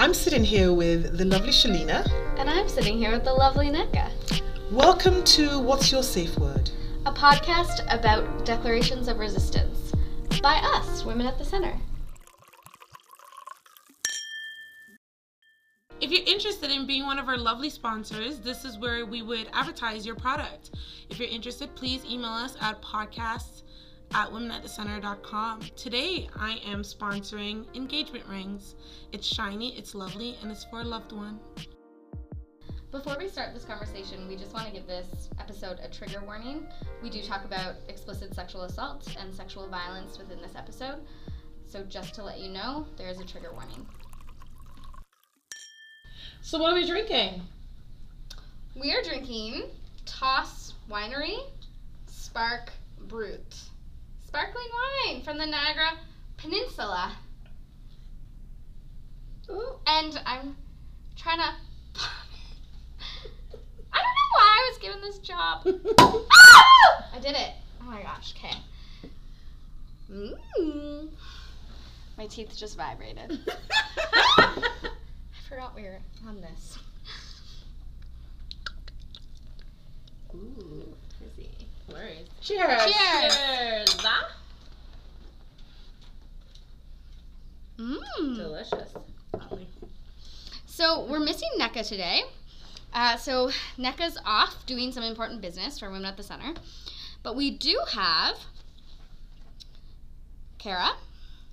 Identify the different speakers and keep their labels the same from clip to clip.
Speaker 1: I'm sitting here with the lovely Shelleena.
Speaker 2: And I'm sitting here with the lovely Nneka.
Speaker 1: Welcome to What's Your Safe Word?
Speaker 2: A podcast about declarations of resistance by us, Women at the Centre.
Speaker 3: If you're interested in being one of our lovely sponsors, this is where we would advertise your product. If you're interested, please email us at podcasts at womenatthecentre.com. Today, I am sponsoring engagement rings. It's shiny, it's lovely, and it's for a loved one.
Speaker 2: Before we start this conversation, we just want to give this episode a trigger warning. We do talk about explicit sexual assault and sexual violence within this episode. So, just to let you know, there is a trigger warning.
Speaker 4: So, what are we drinking?
Speaker 2: We are drinking Tawse Winery Spark Brut. Sparkling wine from the Niagara Peninsula.
Speaker 4: Ooh.
Speaker 2: And I'm trying to. I don't know why I was given this job. I did it. Oh my gosh, okay. Mm. My teeth just vibrated. I forgot we were on this.
Speaker 4: Ooh, fizzy. Worries.
Speaker 2: Cheers.
Speaker 4: Cheers.
Speaker 2: Mmm.
Speaker 4: delicious.
Speaker 2: So we're missing Nneka today. Uh, so Nneka's off doing some important business for Women at the Centre, but we do have Kara,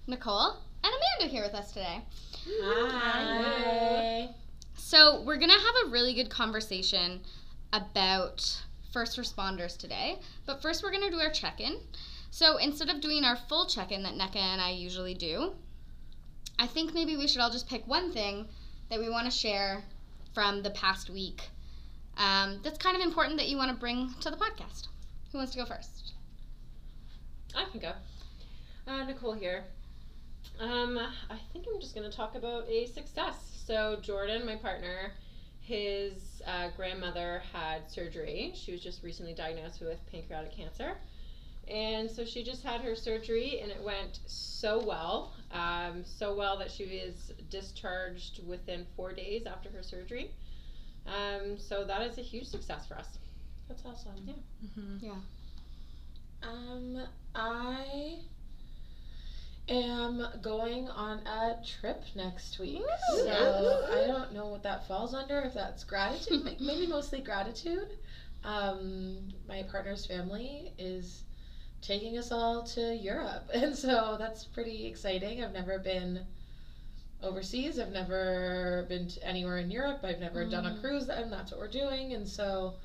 Speaker 2: Nicole, and Amanda here with us today.
Speaker 4: Hi.
Speaker 2: So we're gonna have a really good conversation about first responders today. But first, we're gonna do our check-in. So instead of doing our full check-in that Nneka and I usually do, I think maybe we should all just pick one thing that we want to share from the past week. Um, that's kind of important that you want to bring to the podcast. Who wants to go first?
Speaker 4: I can go. Uh, Nicole here. Um, I think I'm just going to talk about a success. So, Jordan, my partner, his uh, grandmother had surgery. She was just recently diagnosed with pancreatic cancer. And so she just had her surgery, and it went so well. Um, so well that she was discharged within four days after her surgery. Um, so that is a huge success for us.
Speaker 5: That's awesome.
Speaker 4: Yeah.
Speaker 3: Mm-hmm.
Speaker 5: Um, I am going on a trip next week. So I don't know what that falls under, if that's gratitude, maybe mostly gratitude. Um, my partner's family is taking us all to Europe, and so that's pretty exciting. I've never been overseas. I've never been to anywhere in Europe. I've never done a
Speaker 2: Mm.
Speaker 5: cruise, and that's what we're doing. And so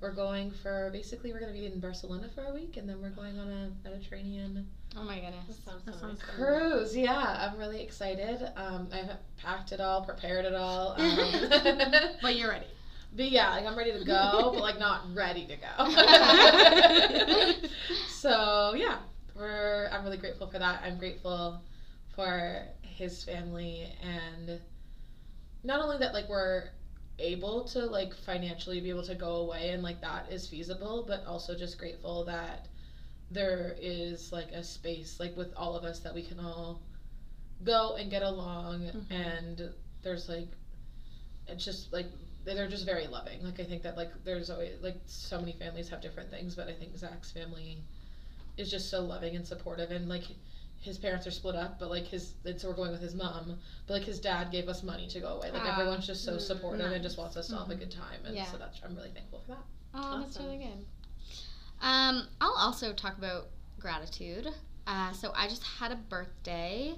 Speaker 5: we're going for basically we're going to be in Barcelona for a week, and then we're going on a Mediterranean
Speaker 2: Oh my goodness.
Speaker 4: sounds
Speaker 3: That
Speaker 4: so
Speaker 3: sounds
Speaker 4: nice.
Speaker 5: cruise. Yeah, I'm really excited. Um, I've packed it all, prepared it all. Um,
Speaker 3: But you're ready.
Speaker 5: but yeah, like I'm ready to go, but like not ready to go. so yeah, we're. I'm really grateful for that. I'm grateful for his family and not only that like we're able to like financially be able to go away and like that is feasible, but also just grateful that there is like a space like with all of us that we can all go and get along
Speaker 3: Mhm.
Speaker 5: and there's like it's just like they're just very loving. Like I think that like there's always like so many families have different things, but I think Zach's family is just so loving and supportive and like his parents are split up, but like his and so we're going with his mom. But like his dad gave us money to go away. Like
Speaker 2: Ah,
Speaker 5: everyone's just so
Speaker 2: mm,
Speaker 5: supportive and just wants us to all have a good time. And
Speaker 2: Yeah.
Speaker 5: so that's I'm really thankful for that.
Speaker 2: Oh, that's really good. Um, I'll also talk about gratitude. Uh, so I just had a birthday,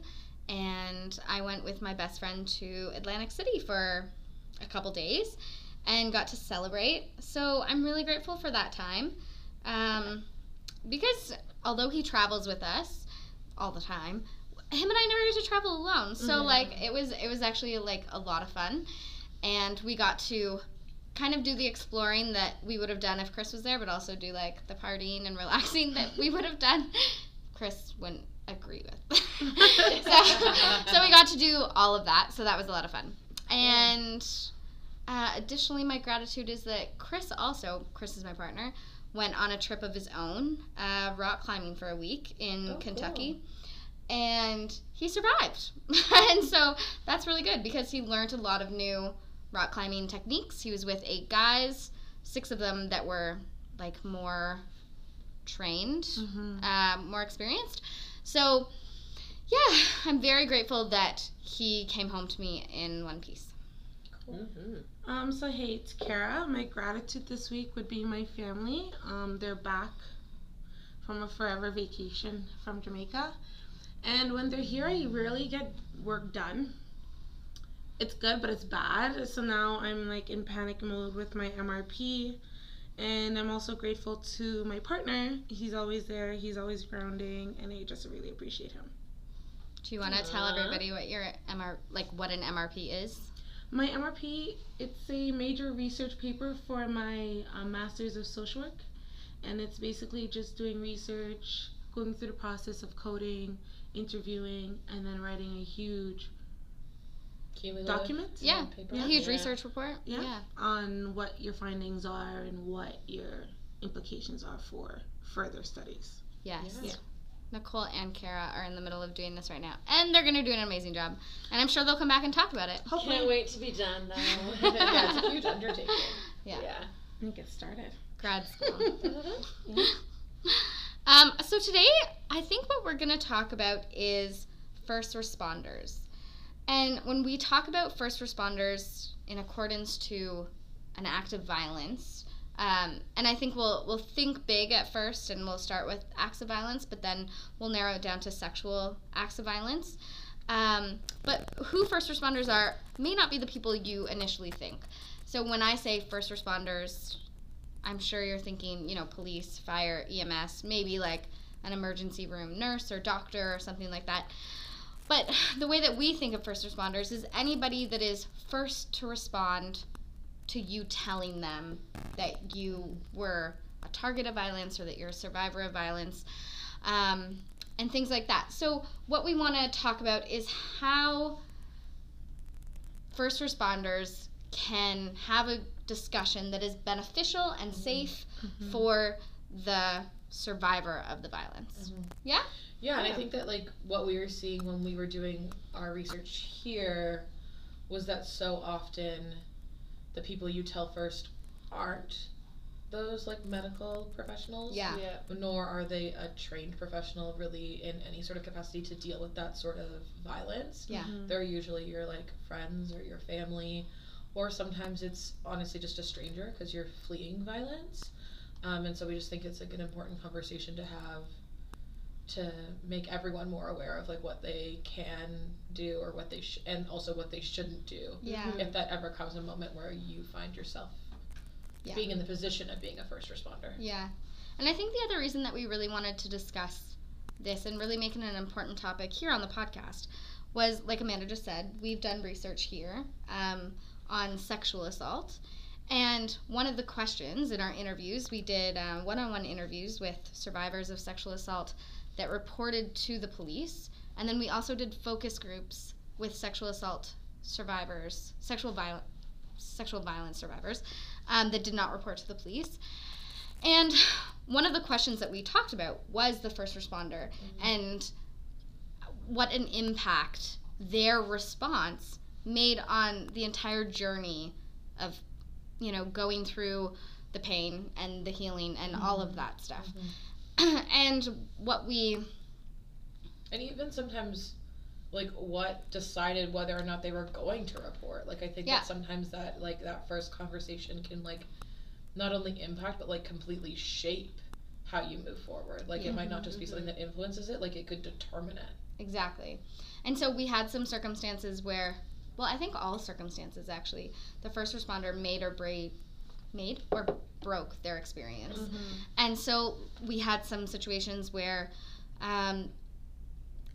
Speaker 2: and I went with my best friend to Atlantic City for a couple days, and got to celebrate. So I'm really grateful for that time, um, because although he travels with us all the time, him and I never get to travel alone. So
Speaker 5: Mhm.
Speaker 2: like it was it was actually like a lot of fun, and we got to kind of do the exploring that we would have done if Chris was there, but also do like the partying and relaxing that we would have done. Chris wouldn't agree with. so, so we got to do all of that. So that was a lot of fun. And uh, additionally, my gratitude is that Chris also, Chris is my partner, went on a trip of his own, uh, rock climbing for a week in
Speaker 5: Oh,
Speaker 2: Kentucky. and he survived. and so that's really good because he learned a lot of new rock climbing techniques. He was with eight guys, six of them that were like more trained,
Speaker 3: Mm-hmm.
Speaker 2: um, more experienced. So, yeah, I'm very grateful that he came home to me in one piece.
Speaker 4: Mm-hmm.
Speaker 3: Um, so hey, it's Kara. My gratitude this week would be my family. Um, they're back from a forever vacation from Jamaica. And when they're here, I really get work done. It's good, but it's bad. So now I'm like in panic mode with my MRP. And I'm also grateful to my partner. He's always there, he's always grounding, and I just really appreciate him.
Speaker 2: Do you want to tell everybody what your MR like what an MRP is?
Speaker 3: My MRP, it's a major research paper for my um, Master's of Social Work. And it's basically just doing research, going through the process of coding, interviewing, and then writing a huge
Speaker 5: Cumulative
Speaker 3: document
Speaker 2: Yeah.
Speaker 5: paper.
Speaker 2: A
Speaker 3: Yeah.
Speaker 2: huge
Speaker 4: Yeah.
Speaker 2: research report.
Speaker 3: Yeah.
Speaker 2: yeah.
Speaker 3: on what your findings are and what your implications are for further studies.
Speaker 2: Yes.
Speaker 3: Yeah.
Speaker 2: Nicole and Kara are in the middle of doing this right now. And they're going to do an amazing job. And I'm sure they'll come back and talk about it.
Speaker 3: Hopefully,
Speaker 4: Can't wait to be done though.
Speaker 5: yeah, it's a huge undertaking.
Speaker 2: Yeah.
Speaker 4: Yeah.
Speaker 3: we get started.
Speaker 2: Grad school. um, so today, I think what we're going to talk about is first responders. And when we talk about first responders in accordance to an act of violence, um, and I think we'll we'll think big at first, and we'll start with acts of violence, but then we'll narrow it down to sexual acts of violence. Um, but who first responders are may not be the people you initially think. So when I say first responders, I'm sure you're thinking, you know, police, fire, EMS, maybe like an emergency room nurse or doctor or something like that. But the way that we think of first responders is anybody that is first to respond to you telling them that you were a target of violence or that you're a survivor of violence. Um, and things like that. So, what we want to talk about is how first responders can have a discussion that is beneficial and safe for the survivor of the violence.
Speaker 5: Yeah, and I think that like what we were seeing when we were doing our research here was that so often the people you tell first aren't those like medical professionals.
Speaker 2: Yeah.
Speaker 4: Yeah.
Speaker 5: Nor are they a trained professional really in any sort of capacity to deal with that sort of violence.
Speaker 2: Yeah.
Speaker 5: They're usually your like friends or your family, or sometimes it's honestly just a stranger because you're fleeing violence. Um, and so we just think it's like an important conversation to have to make everyone more aware of like what they can do or what they sh- and also what they shouldn't do
Speaker 2: Yeah.
Speaker 5: if that ever comes a moment where you find yourself
Speaker 2: Yeah.
Speaker 5: being in the position of being a first responder.
Speaker 2: Yeah. And I think the other reason that we really wanted to discuss this and really make it an important topic here on the podcast was, like Amanda just said, we've done research here um, on sexual assault. And one of the questions in our interviews, we did one on one interviews with survivors of sexual assault that reported to the police. And then we also did focus groups with sexual assault survivors, sexual violence, sexual violence survivors um, that did not report to the police. And one of the questions that we talked about was the first responder mm-hmm. and what an impact their response made on the entire journey of, you know, going through the pain and the healing and all of mm-hmm. that stuff. Mm-hmm. and what we
Speaker 5: And even sometimes, like, what decided whether or not they were going to report. Like, I think
Speaker 2: Yeah.
Speaker 5: that sometimes that, like, that first conversation can, like, not only impact, but, like, completely shape how you move forward. Like, it might not just be mm-hmm. something that influences it, like, it could determine it.
Speaker 2: Exactly. And so we had some circumstances where, well, I think all circumstances actually, the first responder made or break, made or broke their experience. And so we had some situations where um,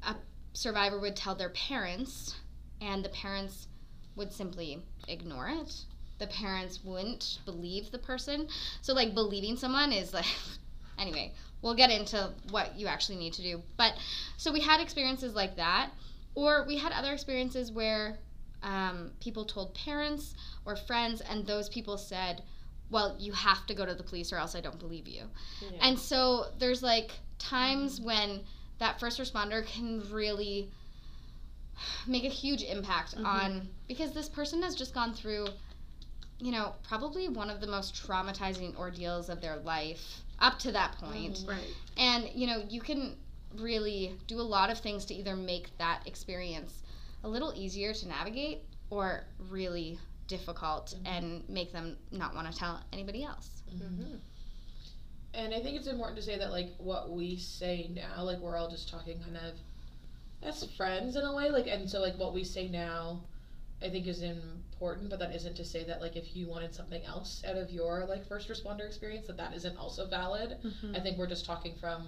Speaker 2: a survivor would tell their parents, and the parents would simply ignore it. The parents wouldn't believe the person. So, like, believing someone is like, anyway, we'll get into what you actually need to do. But so we had experiences like that, or we had other experiences where um, people told parents or friends, and those people said, well, you have to go to the police or else I don't believe you.
Speaker 4: Yeah.
Speaker 2: And so there's like times when that first responder can really make a huge impact
Speaker 3: Mhm.
Speaker 2: on because this person has just gone through you know probably one of the most traumatizing ordeals of their life up to that point
Speaker 5: Mhm.
Speaker 3: Right.
Speaker 2: and you know you can really do a lot of things to either make that experience a little easier to navigate or really difficult
Speaker 5: Mhm.
Speaker 2: and make them not want to tell anybody else
Speaker 4: Mm-hmm.
Speaker 5: And I think it's important to say that like what we say now, like we're all just talking kind of as friends in a way, like and so like what we say now I think is important, but that isn't to say that like if you wanted something else out of your like first responder experience that that isn't also valid.
Speaker 3: Mhm.
Speaker 5: I think we're just talking from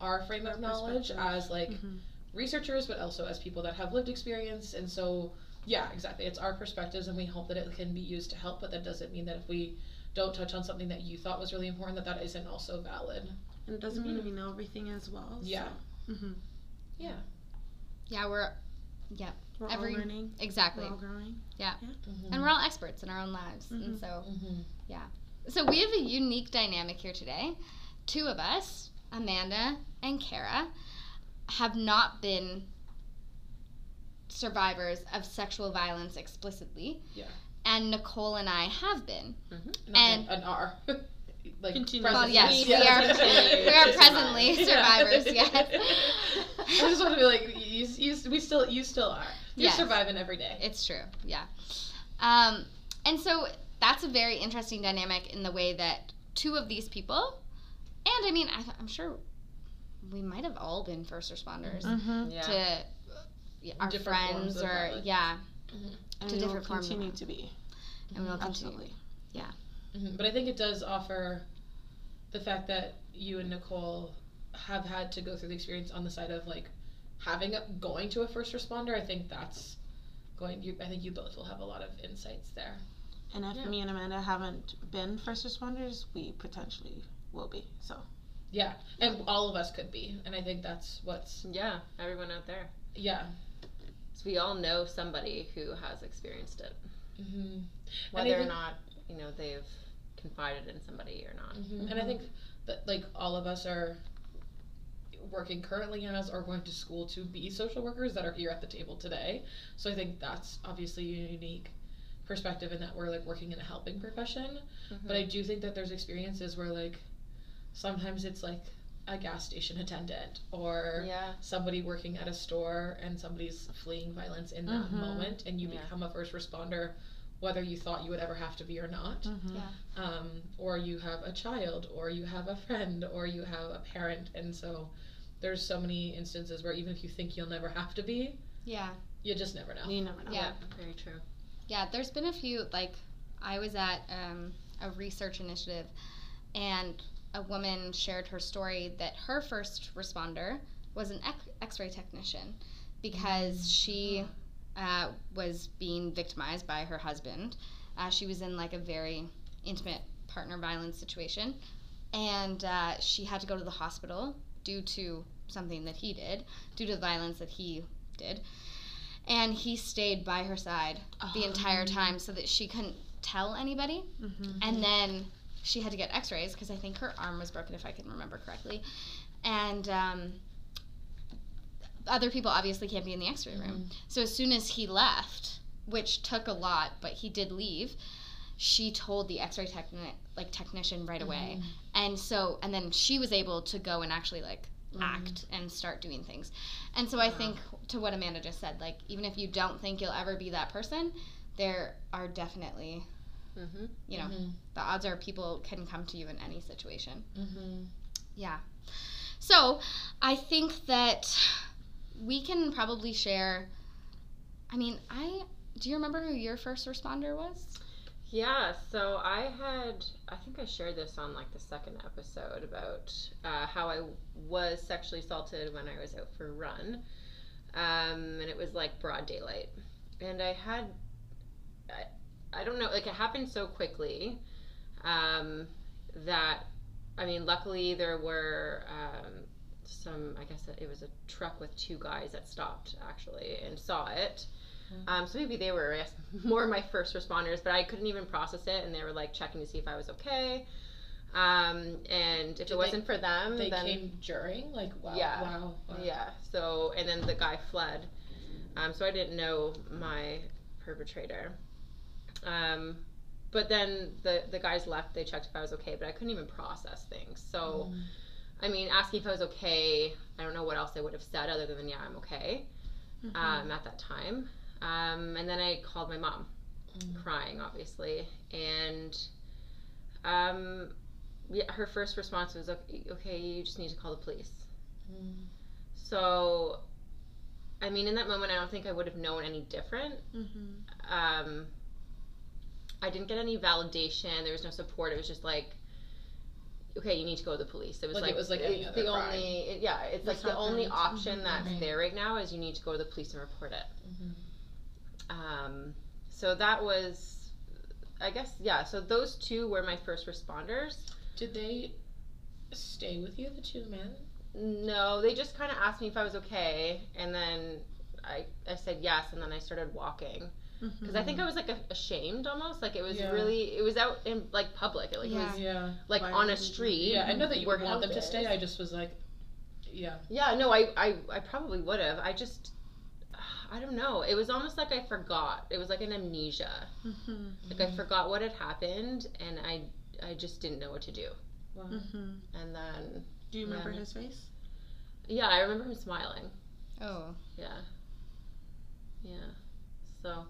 Speaker 5: our frame
Speaker 3: Our
Speaker 5: of knowledge as like
Speaker 3: Mhm.
Speaker 5: researchers, but also as people that have lived experience. And so, yeah, exactly. It's our perspectives, and we hope that it can be used to help. But that doesn't mean that if we don't touch on something that you thought was really important, that that isn't also valid.
Speaker 3: And it doesn't mean we know everything as well.
Speaker 5: Yeah.
Speaker 3: hmm
Speaker 5: Yeah.
Speaker 2: yeah we're
Speaker 3: We're
Speaker 2: Every-
Speaker 3: all learning.
Speaker 2: exactly
Speaker 3: We're all growing.
Speaker 5: Mm-hmm.
Speaker 2: and we're all experts in our own lives and
Speaker 3: Mhm.
Speaker 2: so
Speaker 5: Mm-hmm.
Speaker 2: so we have a unique dynamic here today two of us amanda and kara have not been survivors of sexual violence explicitly
Speaker 5: Yeah.
Speaker 2: and nicole and i have been
Speaker 5: Not
Speaker 2: And-
Speaker 5: an R. like
Speaker 3: Continue.
Speaker 2: well
Speaker 5: present
Speaker 2: yes we
Speaker 5: Yeah.
Speaker 2: are we are presently survivors
Speaker 5: Yeah.
Speaker 2: yes
Speaker 5: I just want to be like you, you. We still, you still are. You're
Speaker 2: Yes.
Speaker 5: surviving every day.
Speaker 2: It's true, yeah. Um, and so that's a very interesting dynamic in the way that two of these people, and I mean, I, I'm sure we might have all been first responders
Speaker 3: Mm-hmm.
Speaker 4: Yeah.
Speaker 2: to yeah, our
Speaker 5: Different
Speaker 2: friends
Speaker 5: of
Speaker 2: or
Speaker 5: violence.
Speaker 2: yeah,
Speaker 3: And
Speaker 2: To
Speaker 3: we
Speaker 2: different forms of
Speaker 3: continue
Speaker 2: violence.
Speaker 3: to be.
Speaker 2: and we'll continue.
Speaker 3: Absolutely.
Speaker 5: Mhm, But I think it does offer the fact that you and Nicole have had to go through the experience on the side of like having a, going to a first responder. I think that's going. You, I think you both will have a lot of insights there.
Speaker 3: And if
Speaker 4: Yeah.
Speaker 3: me and Amanda haven't been first responders, we potentially will be. So
Speaker 5: Yeah, and all of us could be, and I think that's what's
Speaker 4: Yeah, everyone out there.
Speaker 5: yeah.
Speaker 4: So we all know somebody who has experienced it,
Speaker 5: Mm-hmm.
Speaker 4: whether or not you know they've confided in somebody or not.
Speaker 5: hmm And I think that like all of us are working currently as or going to school to be social workers that are here at the table today. So I think that's obviously a unique perspective in that we're like working in a helping profession. But I do think that there's experiences where like sometimes it's like a gas station attendant or
Speaker 4: yeah,
Speaker 5: somebody working at a store and somebody's fleeing violence in that
Speaker 3: Mhm.
Speaker 5: moment and you
Speaker 4: Yeah.
Speaker 5: become a first responder whether you thought you would ever have to be or not
Speaker 3: mhm.
Speaker 2: Yeah.
Speaker 5: um, or you have a child or you have a friend or you have a parent and so there's so many instances where even if you think you'll never have to be
Speaker 2: Yeah,
Speaker 5: you just never know
Speaker 3: you never know.
Speaker 2: Yeah.
Speaker 4: very true.
Speaker 2: yeah. There's been a few like I was at um, a research initiative, and a woman shared her story that her first responder was an X- X-ray technician because she uh, was being victimized by her husband. Uh, she was in like a very intimate partner violence situation, and uh, she had to go to the hospital due to something that he did, due to the violence that he did. And he stayed by her side the entire time so that she couldn't tell anybody.
Speaker 3: Mhm.
Speaker 2: And then she had to get x rays because I think her arm was broken, if I can remember correctly. And um, other people obviously can't be in the x ray room. Mm-hmm. So as soon as he left, which took a lot, but he did leave, she told the x ray techni- like technician right mm-hmm. away. And so, and then she was able to go and actually like act mm-hmm. and start doing things. And so I think to what Amanda just said, like even if you don't think you'll ever be that person, there are definitely,
Speaker 4: Mm-hmm.
Speaker 2: you know,
Speaker 5: Mhm.
Speaker 2: the odds are people can come to you in any situation.
Speaker 5: Mhm.
Speaker 2: Yeah. So I think that we can probably share. I mean, I do you remember who your first responder was?
Speaker 4: Yeah, so I had, I think I shared this on like the second episode about uh, how I was sexually assaulted when I was out for a run. Um, and it was like broad daylight. And I had, I, don't know, like it happened so quickly um, that, I mean, luckily there were um, some, I guess it was a truck with two guys that stopped actually and saw it. Um, so maybe they were guess, more my first responders, but I couldn't even process it, and they were like checking to see if I was okay. Um, and if
Speaker 5: Did
Speaker 4: it wasn't for them,
Speaker 5: They
Speaker 4: then
Speaker 5: came during, like wow,
Speaker 4: Yeah.
Speaker 5: wow, wow.
Speaker 4: yeah. So and then the guy fled. Um, so I didn't know my perpetrator. Um, but then the the guys left. They checked if I was okay, but I couldn't even process things. So
Speaker 5: Mm.
Speaker 4: I mean, asking if I was okay. I don't know what else I would have said other than yeah, I'm okay.
Speaker 3: Mm-hmm.
Speaker 4: Um, at that time. Um, and then I called my mom,
Speaker 5: Mm.
Speaker 4: crying obviously, and um, yeah, her first response was okay, okay, you just need to call the police.
Speaker 5: Mm.
Speaker 4: So, I mean, in that moment, I don't think I would have known any different.
Speaker 3: Mm-hmm.
Speaker 4: Um, I didn't get any validation. There was no support. It was just like, okay, you need to go to the police. It was
Speaker 5: Like
Speaker 4: like,
Speaker 5: it was like any
Speaker 4: it's
Speaker 5: other
Speaker 4: the
Speaker 5: crime.
Speaker 4: only, it- yeah, it's like
Speaker 3: That's
Speaker 4: the
Speaker 3: not
Speaker 4: only
Speaker 3: right.
Speaker 4: option
Speaker 3: Mhm.
Speaker 4: that's
Speaker 5: Right.
Speaker 4: there right now is you need to go to the police and report it.
Speaker 5: Mhm.
Speaker 4: Um, so that was, I guess, yeah. So those two were my first responders.
Speaker 5: Did they stay with you, the two men?
Speaker 4: No, they just kind of asked me if I was okay, and then I I said yes, and then I started walking because I think I was like a, ashamed almost, like it was
Speaker 5: Yeah.
Speaker 4: really it was out in like public, it, like it was
Speaker 5: Yeah.
Speaker 4: like
Speaker 3: Why
Speaker 4: on a
Speaker 3: would you do-
Speaker 4: street.
Speaker 5: Yeah, I know that you
Speaker 4: where
Speaker 5: would want them to stay. I just was like, yeah.
Speaker 4: Yeah, no, I I I probably would have. I just. I don't know. It was almost like I forgot. It was like an amnesia.
Speaker 3: Mm-hmm.
Speaker 4: Like I forgot what had happened, and I I just didn't know what to do.
Speaker 5: Wow.
Speaker 3: Mm-hmm.
Speaker 4: And then
Speaker 3: Do you remember
Speaker 4: Yeah.
Speaker 3: his face?
Speaker 4: yeah, I remember him smiling.
Speaker 2: Oh.
Speaker 4: Yeah. Yeah. So.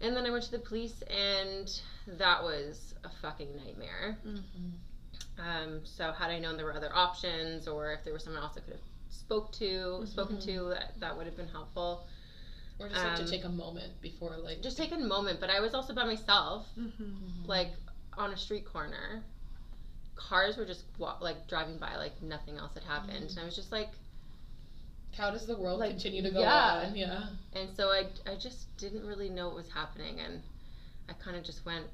Speaker 4: And then I went to the police, and that was a fucking nightmare.
Speaker 3: Mm-hmm.
Speaker 4: Um, so had I known there were other options, or if there was someone else I could have spoke to, spoken to, that, that would have been helpful.
Speaker 5: Or just like
Speaker 4: Um,
Speaker 5: to take a moment before like
Speaker 4: Just take a moment, but I was also by myself,
Speaker 3: Mm-hmm.
Speaker 4: like on a street corner. Cars were just like driving by, like nothing else had happened, and I was just like,
Speaker 5: how does the world
Speaker 4: like,
Speaker 5: continue to go
Speaker 4: yeah.
Speaker 5: on? Yeah.
Speaker 4: and so I, I just didn't really know what was happening and I kind of just went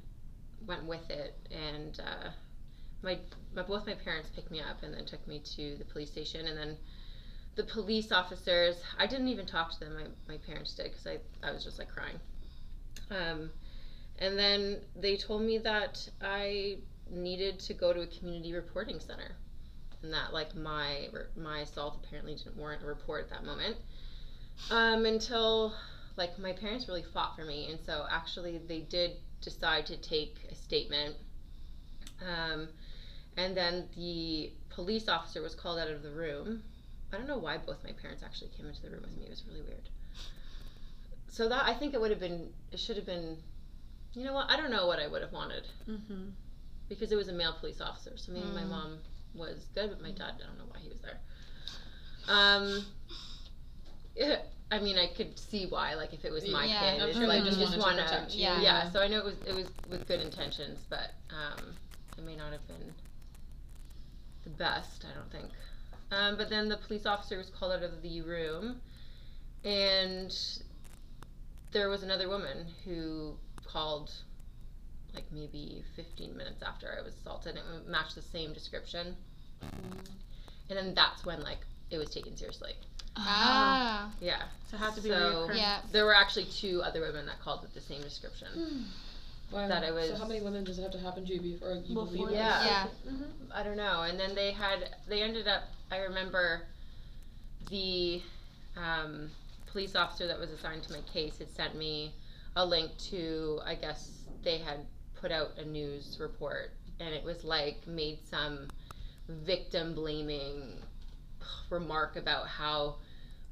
Speaker 4: went with it and uh, my, my both my parents picked me up and then took me to the police station and then the police officers I didn't even talk to them my, my parents did because I, I was just like crying um, and then they told me that I needed to go to a community reporting center and that like my my assault apparently didn't warrant a report at that moment um, until like my parents really fought for me and so actually they did decide to take a statement um, and then the police officer was called out of the room i don't know why both my parents actually came into the room with me it was really weird so that i think it would have been it should have been you know what i don't know what i would have wanted
Speaker 3: Mm-hmm.
Speaker 4: because it was a male police officer. So maybe my
Speaker 2: Mm.
Speaker 4: mom was good, but my dad, I don't know why he was there. Um, yeah, I mean, I could see why. Like, if it was my
Speaker 2: Yeah,
Speaker 4: kid, it's like you
Speaker 2: just
Speaker 4: just
Speaker 5: wanted to
Speaker 4: want to.
Speaker 5: protect you.
Speaker 2: Yeah.
Speaker 4: Yeah. So I know it was it was with good intentions, but um, it may not have been the best. I don't think. Um, but then the police officer was called out of the room, and there was another woman who called like maybe 15 minutes after I was assaulted. and It matched the same description. And then that's when like it was taken seriously.
Speaker 2: Ah.
Speaker 4: Yeah.
Speaker 3: So it had to be
Speaker 4: So-
Speaker 2: Yeah.
Speaker 4: There were actually two other women that called with the same description.
Speaker 5: Wow.
Speaker 4: That it was-
Speaker 5: So how many women does it have to happen to before you
Speaker 3: Before
Speaker 5: believe it?
Speaker 4: Yeah.
Speaker 2: Yeah.
Speaker 4: I don't know. And then they had they ended up I remember the um, police officer that was assigned to my case had sent me a link to I guess they had put out a news report and it was like made some victim blaming remark about how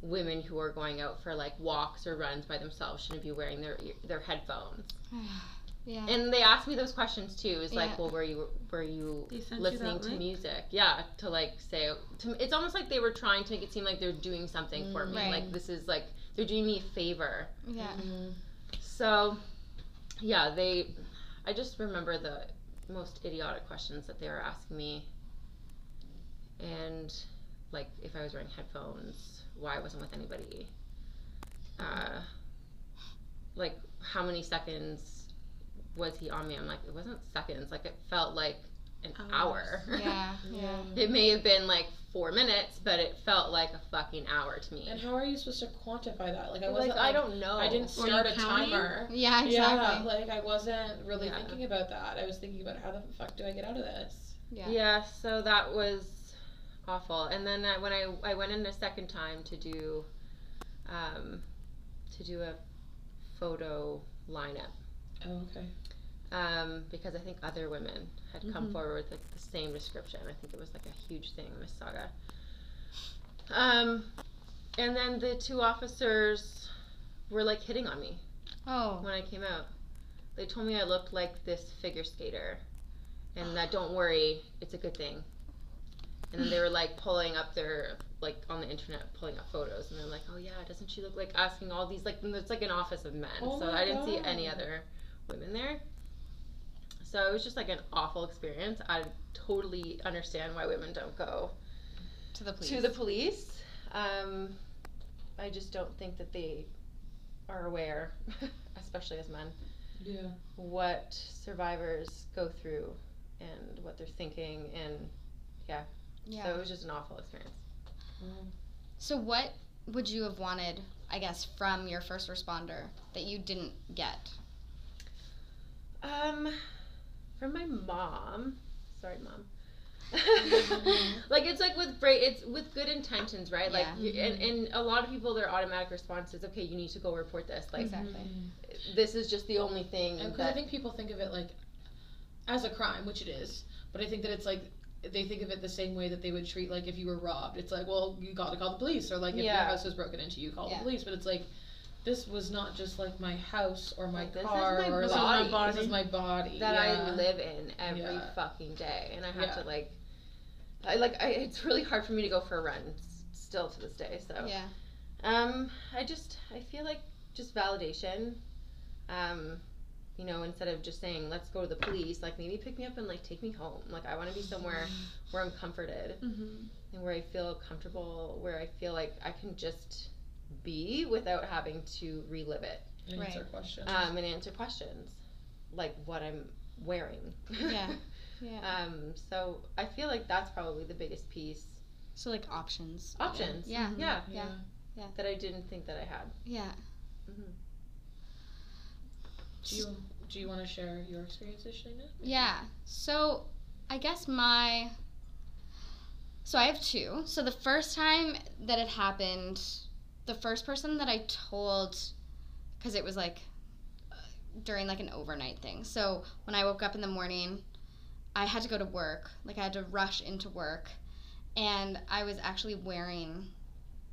Speaker 4: women who are going out for like walks or runs by themselves shouldn't be wearing their their headphones
Speaker 2: yeah.
Speaker 4: and they asked me those questions too. Is like,
Speaker 2: Yeah.
Speaker 4: well, were you were you
Speaker 3: They sent you
Speaker 4: listening to
Speaker 3: link?
Speaker 4: music? Yeah, to like say, to, it's almost like they were trying to make it seem like they're doing something for me.
Speaker 2: Right.
Speaker 4: Like this is like they're doing me a favor.
Speaker 2: yeah.
Speaker 5: Mhm.
Speaker 4: So, yeah, they. I just remember the most idiotic questions that they were asking me, and like if I was wearing headphones, why I wasn't with anybody. Uh, like how many seconds was he on me? I'm like, it wasn't seconds. Like it felt like an
Speaker 3: Hours.
Speaker 4: hour.
Speaker 2: Yeah.
Speaker 5: Yeah.
Speaker 4: It may have been like four minutes, but it felt like a fucking hour to me.
Speaker 5: And how are you supposed to quantify that? Like I wasn't
Speaker 4: I
Speaker 5: like,
Speaker 4: don't know.
Speaker 5: I didn't start a
Speaker 3: counting?
Speaker 5: timer.
Speaker 2: Yeah, exactly.
Speaker 5: Yeah, like I wasn't really
Speaker 4: Yeah.
Speaker 5: thinking about that. I was thinking about how the fuck do I get out of this?
Speaker 2: Yeah.
Speaker 4: Yeah, so that was awful. And then I, when I I went in a second time to do, um, to do a photo lineup,
Speaker 5: Oh, okay.
Speaker 4: Um, because I think other women had come
Speaker 2: Mhm.
Speaker 4: forward with like, the same description. I think it was like a huge thing in Mississauga. Um, and then the two officers were like hitting on me
Speaker 2: Oh.
Speaker 4: when I came out. They told me I looked like this figure skater, and that don't worry, it's a good thing. And then they were like pulling up their like on the internet, pulling up photos, and they're like, "Oh yeah, doesn't she look like?" Asking all these like and it's like an office of men,
Speaker 5: Oh
Speaker 4: so I didn't see any other women there. So it was just like an awful experience. I totally understand why women don't go
Speaker 2: To the police.
Speaker 4: to the police. Um, I just don't think that they are aware, especially as men,
Speaker 5: Yeah.
Speaker 4: what survivors go through and what they're thinking. And
Speaker 2: yeah.
Speaker 4: so it was just an awful experience.
Speaker 2: So what would you have wanted, I guess, from your first responder that you didn't get?
Speaker 4: Um, from my mom. Sorry, mom. Mm-hmm. like it's like with great, it's with good intentions, right? Like,
Speaker 2: Yeah.
Speaker 4: you, and mm-hmm. and a lot of people, their automatic response is, okay, you need to go report this. Like,
Speaker 2: Exactly. Mm-hmm.
Speaker 4: this is just the only thing
Speaker 5: And 'cause I think people think of it like as a crime, which it is, but I think that it's like they think of it the same way that they would treat like if you were robbed. It's like, well, you got to call the police, or like if your house was broken into, you call
Speaker 2: Yeah.
Speaker 5: the police. But it's like this was not just like my house or my
Speaker 4: Like, this is
Speaker 5: car
Speaker 4: my
Speaker 5: or
Speaker 3: This is
Speaker 5: like
Speaker 3: my
Speaker 5: this
Speaker 3: body.
Speaker 5: is my body
Speaker 4: that
Speaker 5: yeah.
Speaker 4: I live in every
Speaker 5: Yeah.
Speaker 4: fucking day, and I have
Speaker 5: Yeah.
Speaker 4: to like, I like, I, it's really hard for me to go for a run s- still to this day. So,
Speaker 2: Yeah.
Speaker 4: um, I just, I feel like just validation, um, you know, instead of just saying let's go to the police, like maybe pick me up and like take me home. Like I want to be somewhere where I'm comforted
Speaker 3: Mm-hmm.
Speaker 4: and where I feel comfortable, where I feel like I can just be without having to relive it
Speaker 5: and answer
Speaker 2: Right.
Speaker 5: questions.
Speaker 4: um, and answer questions like what I'm wearing.
Speaker 2: Yeah. Yeah.
Speaker 4: um, so I feel like that's probably the biggest piece.
Speaker 2: So like options.
Speaker 4: Options.
Speaker 2: Yeah.
Speaker 5: Mhm.
Speaker 4: Yeah.
Speaker 2: Yeah. Yeah.
Speaker 4: That I didn't think that I had.
Speaker 2: Yeah.
Speaker 5: Do you do you want to share your experiences, Shelleena?
Speaker 2: Yeah. So I guess my so I have two. So the first time that it happened, the first person that I told cuz it was like uh, during like an overnight thing. So when I woke up in the morning, I had to go to work. Like I had to rush into work and I was actually wearing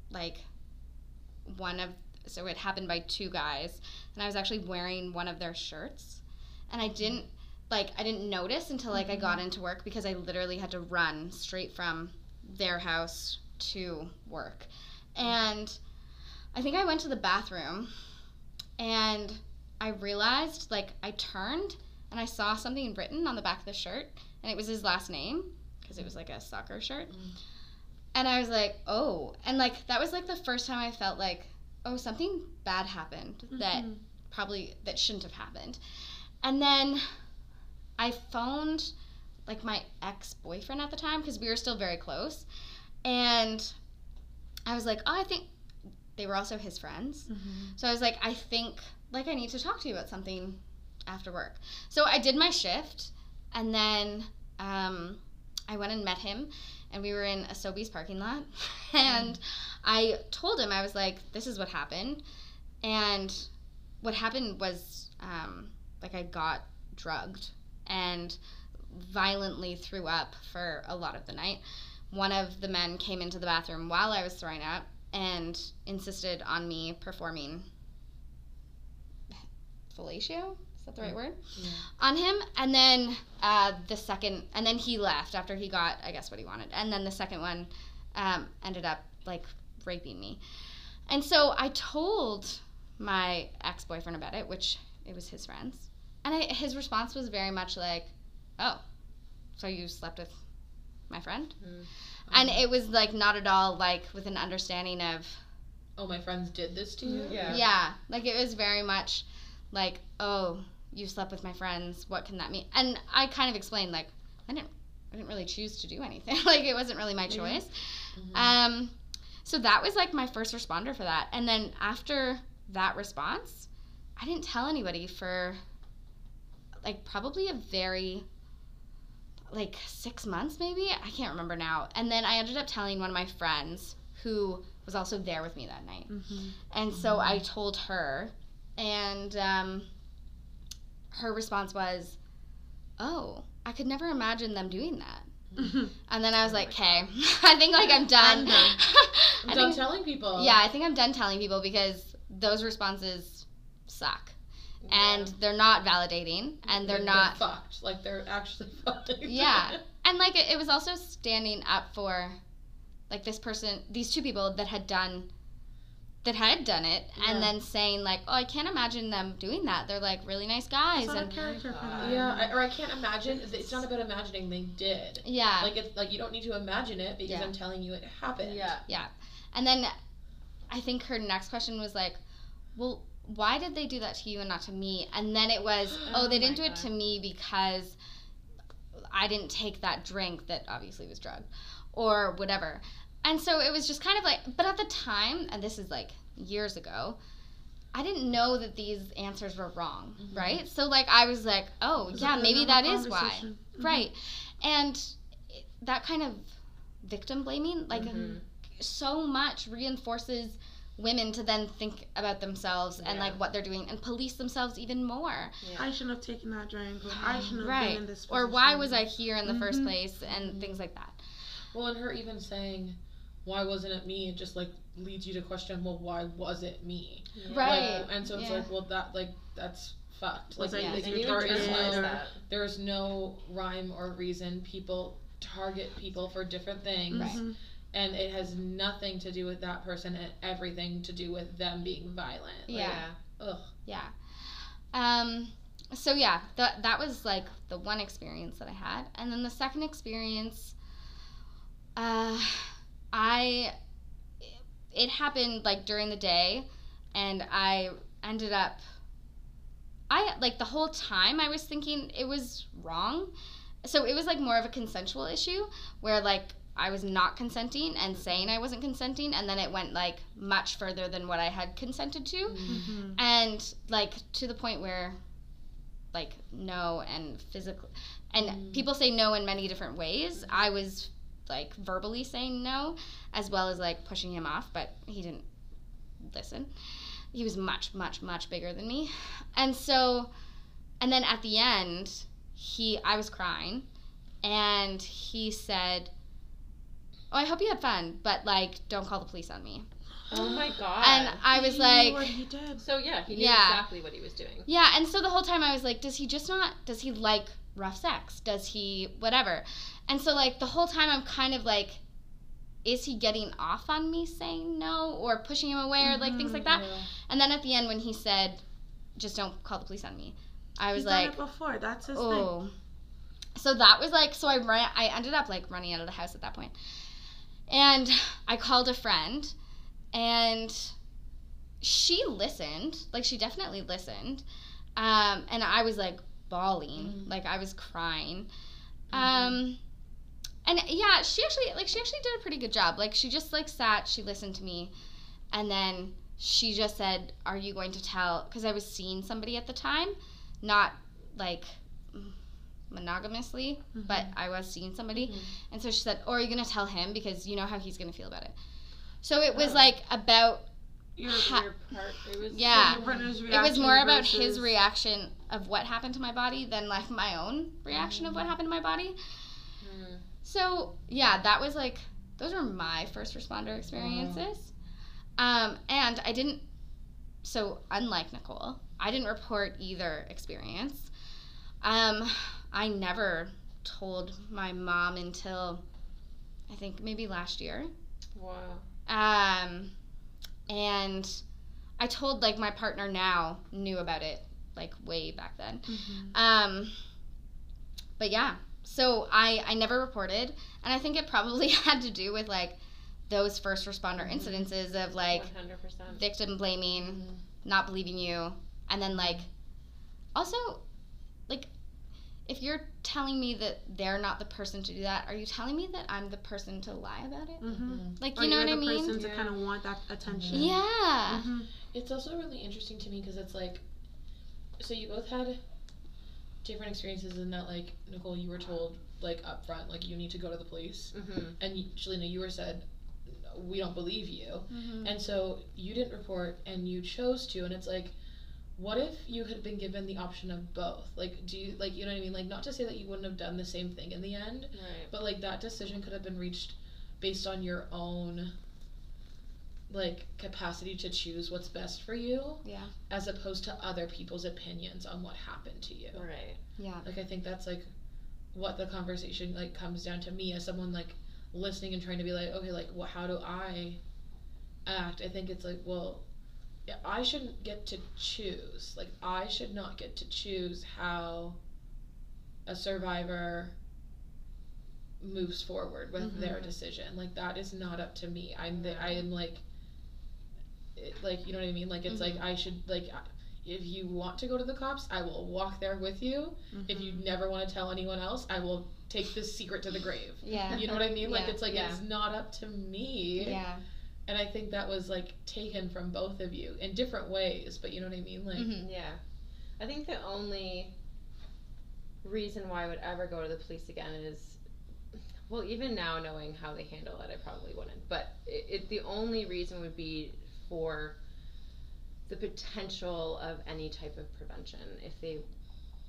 Speaker 2: like one of so it happened by two guys and I was actually wearing one of their shirts and I didn't like I didn't notice until like I got into work because I literally had to run straight from their house to work. And I think I went to the bathroom and I realized like I turned and I saw something written on the back of the shirt and it was his last name because it was like a soccer shirt. Mm. And I was like, "Oh." And like that was like the first time I felt like, "Oh, something bad happened that mm-hmm. probably that shouldn't have happened." And then I phoned like my ex-boyfriend at the time because we were still very close. And I was like, "Oh, I think they were also his friends." So I was like, "I think like I need to talk to you about something after work." So I did my shift and then um, I went and met him and we were in a Sobeys parking lot and I told him I was like, "This is what happened." And what happened was um, like I got drugged and violently threw up for a lot of the night. One of the men came into the bathroom while I was throwing up and insisted on me performing fellatio. Is that the right word?
Speaker 5: Yeah.
Speaker 2: On him, and then uh, the second, and then he left after he got, I guess, what he wanted. And then the second one um, ended up like raping me. And so I told my ex boyfriend about it, which it was his friends. And I, his response was very much like, oh, so you slept with my friend?
Speaker 4: Mm.
Speaker 2: And it was like not at all like with an understanding of,
Speaker 5: Oh, my friends did this to you.
Speaker 4: Yeah.
Speaker 2: yeah, like it was very much like, oh, you slept with my friends. What can that mean? And I kind of explained like, I didn't I didn't really choose to do anything. like it wasn't really my
Speaker 3: Yeah.
Speaker 2: choice.
Speaker 5: Mhm.
Speaker 2: Um, so that was like my first responder for that. And then after that response, I didn't tell anybody for like probably a very like six months maybe. I can't remember now. And then I ended up telling one of my friends who was also there with me that night.
Speaker 3: Mm-hmm.
Speaker 2: And so I told her, and um, her response was, "Oh, I could never imagine them doing that." And then I was
Speaker 5: Oh
Speaker 2: like, "Okay, I think like I'm done."
Speaker 3: I'm done.
Speaker 5: I'm done
Speaker 2: think-
Speaker 5: telling people.
Speaker 2: yeah, I think I'm done telling people because those responses suck, and they're not validating, and they're
Speaker 5: Like,
Speaker 2: not.
Speaker 5: fucked. Like they're actually fucked.
Speaker 2: Yeah. And like it, it was also standing up for like this person these two people that had done that had done it
Speaker 5: Yeah.
Speaker 2: and then saying like oh i can't imagine them doing that they're like really nice guys
Speaker 3: It's a
Speaker 2: and
Speaker 3: character
Speaker 4: oh
Speaker 3: for
Speaker 5: Yeah, I, or I can't imagine. It's not about imagining. They did.
Speaker 2: yeah
Speaker 5: Like it's like you don't need to imagine it because
Speaker 2: Yeah.
Speaker 5: I'm telling you it happened.
Speaker 4: Yeah yeah.
Speaker 2: and then i think her next question was like well why did they do that to you and not to me and then it was oh,
Speaker 4: Oh
Speaker 2: they didn't do it
Speaker 4: God.
Speaker 2: to me because i didn't take that drink that obviously was drugged or whatever and so it was just kind of like but at the time and this is like years ago i didn't know that these answers were wrong
Speaker 5: Mhm.
Speaker 2: right so like i was like oh
Speaker 3: It's
Speaker 2: yeah maybe that is why.
Speaker 3: Mhm.
Speaker 2: right and that kind of victim blaming like
Speaker 4: Mhm.
Speaker 2: so much reinforces women to then think about themselves and
Speaker 4: Yeah.
Speaker 2: like what they're doing and police themselves even more
Speaker 3: I shouldn't have taken that drink. Or I shouldn't have
Speaker 2: right
Speaker 3: been in this place.
Speaker 2: or why was i here in the first
Speaker 3: Mhm.
Speaker 2: place and
Speaker 5: Mhm.
Speaker 2: things like that
Speaker 5: Well, and her even saying, "Why wasn't it me?" It just like leads you to question, "Well, why was it me?"
Speaker 4: Yeah.
Speaker 2: Right.
Speaker 5: Like, and so it's
Speaker 2: yeah.
Speaker 5: like, well, that like that's fucked. Like,
Speaker 3: Was I
Speaker 5: like
Speaker 4: And
Speaker 3: easy
Speaker 4: you
Speaker 5: there is no
Speaker 4: that.
Speaker 5: there is no rhyme or reason. People target people for different things,
Speaker 2: Right.
Speaker 5: And it has nothing to do with that person and everything to do with them being violent. Like,
Speaker 2: Yeah.
Speaker 5: Ugh.
Speaker 2: yeah um so yeah that that was like the one experience that i had and then the second experience uh i it happened like during the day and i ended up i like the whole time i was thinking it was wrong so it was like more of a consensual issue where like i was not consenting and saying i wasn't consenting and then it went like much further than what i had consented to
Speaker 3: Mhm.
Speaker 2: and like to the point where like no and physical and
Speaker 5: Mm.
Speaker 2: people say no in many different ways i was like verbally saying no as well as like pushing him off but he didn't listen he was much much much bigger than me and so and then at the end he i was crying and he said oh i hope you had fun but like don't call the police on me
Speaker 4: Oh my god.
Speaker 2: and i was
Speaker 3: He knew
Speaker 2: like
Speaker 3: what he did.
Speaker 4: so yeah, he knew
Speaker 2: Yeah.
Speaker 4: exactly what he was doing.
Speaker 2: Yeah, and so the whole time I was like, does he just not, does he like rough sex? Does he, whatever? And so, like, the whole time I'm kind of like, is he getting off on me saying no or pushing him away or like things like that?
Speaker 5: Mm-hmm, yeah.
Speaker 2: And then at the end, when he said, just don't call the police on me, I was
Speaker 3: He's
Speaker 2: like,
Speaker 3: done it before. That's his oh. thing.
Speaker 2: oh. So that was like, so I ran, I ended up like running out of the house at that point. And I called a friend and she listened, like she definitely listened. Um, and I was like bawling,
Speaker 5: Mhm.
Speaker 2: like I was crying.
Speaker 5: Mhm.
Speaker 2: Um, and yeah, she actually like she actually did a pretty good job. Like she just like sat, she listened to me, and then she just said, "Are you going to tell?" Because I was seeing somebody at the time, not like monogamously, but I was seeing somebody,
Speaker 5: Mhm.
Speaker 2: and so she said, "Or are you going to tell him because you know how he's going to feel about it." So it was
Speaker 5: Oh.
Speaker 2: like about
Speaker 3: Your,
Speaker 2: Ha-
Speaker 4: Your part. It was.
Speaker 2: Yeah.
Speaker 3: your
Speaker 2: it was
Speaker 3: reaction
Speaker 2: more about his reaction of what happened to my body than like my own reaction of what happened to my body.
Speaker 4: Mm.
Speaker 2: So yeah, that was like those were my first responder experiences. Um, and I didn't. So unlike Nicole, I didn't report either experience. Um, I never told my mom until I think maybe last year.
Speaker 4: Wow.
Speaker 2: Um, and I told like my partner now knew about it like way back then.
Speaker 3: Mhm.
Speaker 2: Um, but yeah, so I I never reported, and I think it probably had to do with like those first responder
Speaker 5: Mhm.
Speaker 2: incidences of like
Speaker 4: One hundred percent.
Speaker 2: victim blaming,
Speaker 5: Mhm.
Speaker 2: not believing you, and then like also like if you're telling me that they're not the person to do that, are you telling me that I'm the person to lie about it?
Speaker 3: Mm-hmm.
Speaker 2: Like,
Speaker 3: Or
Speaker 2: you know
Speaker 3: you're
Speaker 2: what I
Speaker 3: the
Speaker 2: mean?
Speaker 3: person to kind of want that attention.
Speaker 2: Yeah.
Speaker 3: Mhm.
Speaker 5: It's also really interesting to me because it's like, so you both had different experiences in that, like, Nicole, you were told, like, up front, like, you need to go to the police.
Speaker 4: Mm-hmm.
Speaker 5: And you- Shelleena, you were said, we don't believe you. And so you didn't report and you chose to. And it's like, what if you had been given the option of both? Like, do you, like, you know what I mean? Like, not to say that you wouldn't have done the same thing in the end,
Speaker 4: Right.
Speaker 5: but like that decision could have been reached based on your own like capacity to choose what's best for you
Speaker 2: Yeah.
Speaker 5: as opposed to other people's opinions on what happened to you.
Speaker 4: Right.
Speaker 2: Yeah.
Speaker 5: Like I think that's like what the conversation like comes down to me as someone like listening and trying to be like, okay, like what how do I act? I think it's like, well, yeah, I shouldn't get to choose. Like I should not get to choose how a survivor moves forward with mm-hmm. their
Speaker 4: Mhm.
Speaker 5: decision. Like that is not up to me. I'm the, I am like it, like you know what I mean? Like it's like mm-hmm. I should like if you want to go to the cops, I will walk there with you. If you mm-hmm. never want to tell anyone else, I will take this secret to the grave.
Speaker 2: Yeah.
Speaker 5: You know what I mean? Like
Speaker 2: Yeah.
Speaker 5: it's like
Speaker 4: Yeah.
Speaker 5: it's not up to me.
Speaker 2: Yeah.
Speaker 5: And I think that was like taken from both of you in different ways, but you know what I mean? Like
Speaker 2: Mhm.
Speaker 4: Yeah. I think the only reason why I would ever go to the police again is, well, even now knowing how they handle it, I probably wouldn't. But it, it the only reason would be for the potential of any type of prevention if they,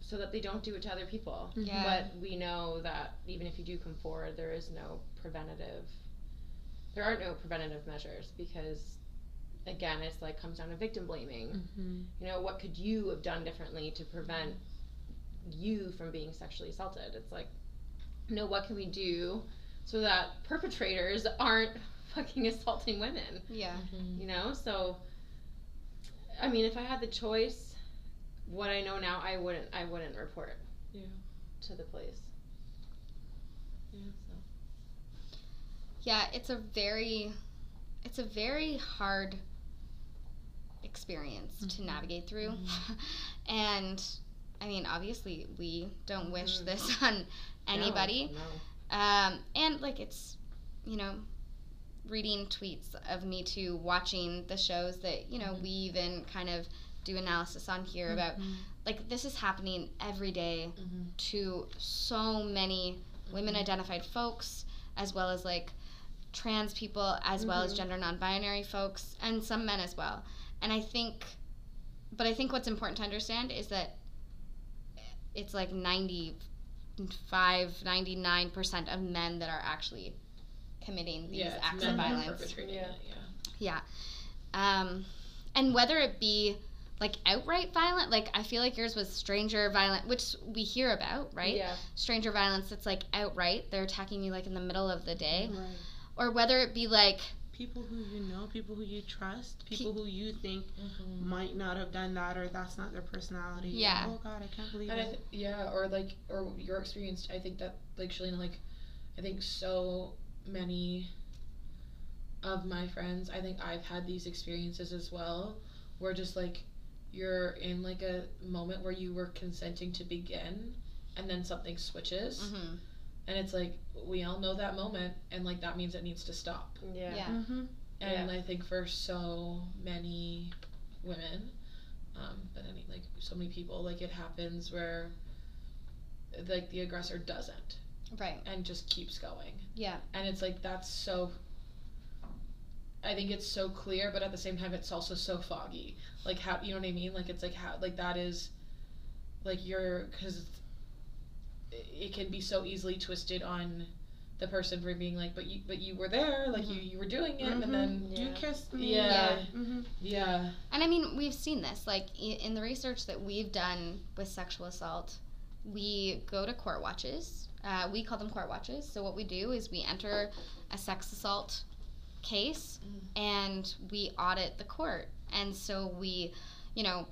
Speaker 4: so that they don't do it to other people.
Speaker 2: Yeah.
Speaker 4: But we know that even if you do come forward, there is no preventative. There are no preventative measures because, again, it's like comes down to victim blaming
Speaker 3: Mhm.
Speaker 4: you know what could you have done differently to prevent you from being sexually assaulted it's like no what can we do so that perpetrators aren't fucking assaulting women
Speaker 2: Yeah.
Speaker 4: you know so i mean if i had the choice what i know now i wouldn't i wouldn't report
Speaker 5: Yeah.
Speaker 4: to the police yeah so
Speaker 2: Yeah, it's a very it's a very hard experience to navigate through. and I mean, obviously we don't wish
Speaker 4: Mhm.
Speaker 2: this on anybody.
Speaker 4: no, no.
Speaker 2: Um, and like it's, you know, reading tweets of me too, watching the shows that, you know, we even kind of do analysis on here about
Speaker 3: Mhm.
Speaker 2: like this is happening every day
Speaker 5: Mhm.
Speaker 2: to so many women identified folks as well as like trans people as well as
Speaker 4: Mhm.
Speaker 2: gender non-binary folks and some men as well and i think but i think what's important to understand is that it's like 95 99% of men that are actually committing these
Speaker 5: yeah,
Speaker 2: acts
Speaker 5: men
Speaker 2: of violence
Speaker 5: perpetrating
Speaker 4: Yeah.
Speaker 5: it, yeah.
Speaker 2: um, and whether it be like outright violent, like I feel like yours was stranger violent, which we hear about, right?
Speaker 4: yeah
Speaker 2: Stranger violence that's like outright, they're attacking you like in the middle of the day,
Speaker 3: Right.
Speaker 2: Or whether it be like,
Speaker 3: People who you know, people who you trust, people who you think
Speaker 5: Mhm.
Speaker 3: might not have done that or that's not their personality.
Speaker 2: Yeah.
Speaker 3: Oh God, I can't believe
Speaker 5: And I
Speaker 3: it.
Speaker 5: th- yeah, or like, or your experience. I think that, like Shelleena, like, I think so many of my friends. I think I've had these experiences as well, where just like you're in like a moment where you were consenting to begin, and then something switches,
Speaker 2: mhm,
Speaker 5: and it's like we all know that moment, and like that means it needs to stop.
Speaker 4: yeah
Speaker 2: yeah,
Speaker 3: Mm-hmm.
Speaker 5: And I think for so many women, um, but any like so many people, like it happens where like the aggressor doesn't
Speaker 2: right,
Speaker 5: and just keeps going.
Speaker 2: yeah,
Speaker 5: And it's like that's so I think it's so clear, but at the same time it's also so foggy. Like how you know what I mean? Like it's like how like that is like you're cuz it can be so easily twisted on the person for being like but you but you were there like you you were doing it and then
Speaker 3: you
Speaker 4: Yeah.
Speaker 3: kissed me.
Speaker 5: Yeah.
Speaker 3: Mm-hmm.
Speaker 5: yeah
Speaker 2: And I mean, we've seen this. Like i- in the research that we've done with sexual assault, we go to court watches. Uh, we call them court watches. So what we do is we enter a sex assault case and we audit the court. And so we, you know,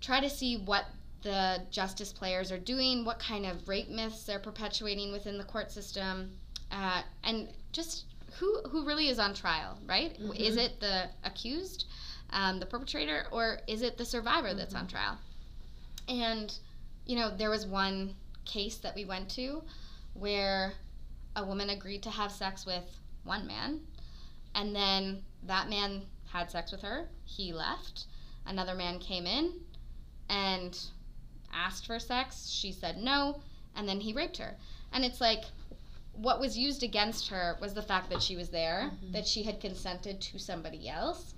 Speaker 2: try to see what the justice players are doing, what kind of rape myths they're perpetuating within the court system, uh, and just who who really is on trial, right?
Speaker 5: Mhm.
Speaker 2: Is it the accused, um, the perpetrator, or is it the survivor that's on trial? And you know, there was one case that we went to where a woman agreed to have sex with one man and then that man had sex with her he left another man came in and asked for sex she said no and then he raped her and it's like what was used against her was the fact that she was there
Speaker 5: Mhm.
Speaker 2: that she had consented to somebody else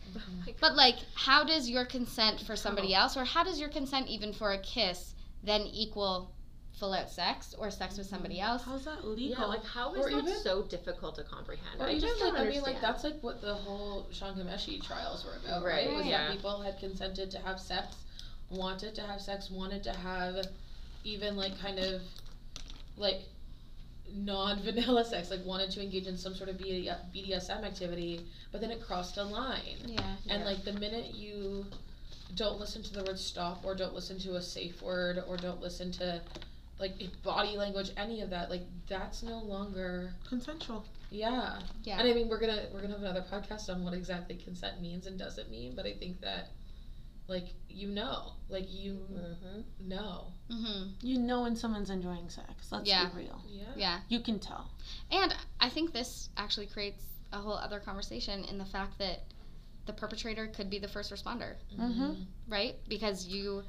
Speaker 4: Like,
Speaker 2: but like, how does your consent for somebody else, or how does your consent even for a kiss, then equal full out sex or sex with somebody else?
Speaker 3: How's that legal?
Speaker 4: yeah, like how is
Speaker 5: Or
Speaker 4: that
Speaker 5: even-
Speaker 4: so difficult to comprehend?
Speaker 5: Or
Speaker 4: I
Speaker 5: even
Speaker 4: just
Speaker 5: like I mean like that's like what the whole Jian Ghomeshi trials were about,
Speaker 4: Right,
Speaker 5: right? Was
Speaker 4: yeah.
Speaker 5: that people had consented to have sex, wanted to have sex, wanted to have even like kind of like non vanilla sex, like wanted to engage in some sort of BD- BDSM activity, but then it crossed a line.
Speaker 2: Yeah.
Speaker 5: And
Speaker 4: Yeah.
Speaker 5: like the minute you don't listen to the word stop or don't listen to a safe word or don't listen to like body language, any of that, like that's no longer
Speaker 3: Consensual.
Speaker 5: yeah.
Speaker 2: Yeah.
Speaker 5: And I mean we're gonna we're gonna have another podcast on what exactly consent means and doesn't mean, but I think that like you know. Like you
Speaker 4: Mhm.
Speaker 5: know.
Speaker 2: hmm
Speaker 3: You know when someone's enjoying sex. Let's
Speaker 2: Yeah.
Speaker 3: be real.
Speaker 5: Yeah.
Speaker 2: Yeah.
Speaker 3: You can tell.
Speaker 2: And I think this actually creates a whole other conversation in the fact that the perpetrator could be the first responder,
Speaker 3: Mhm.
Speaker 2: right? Because you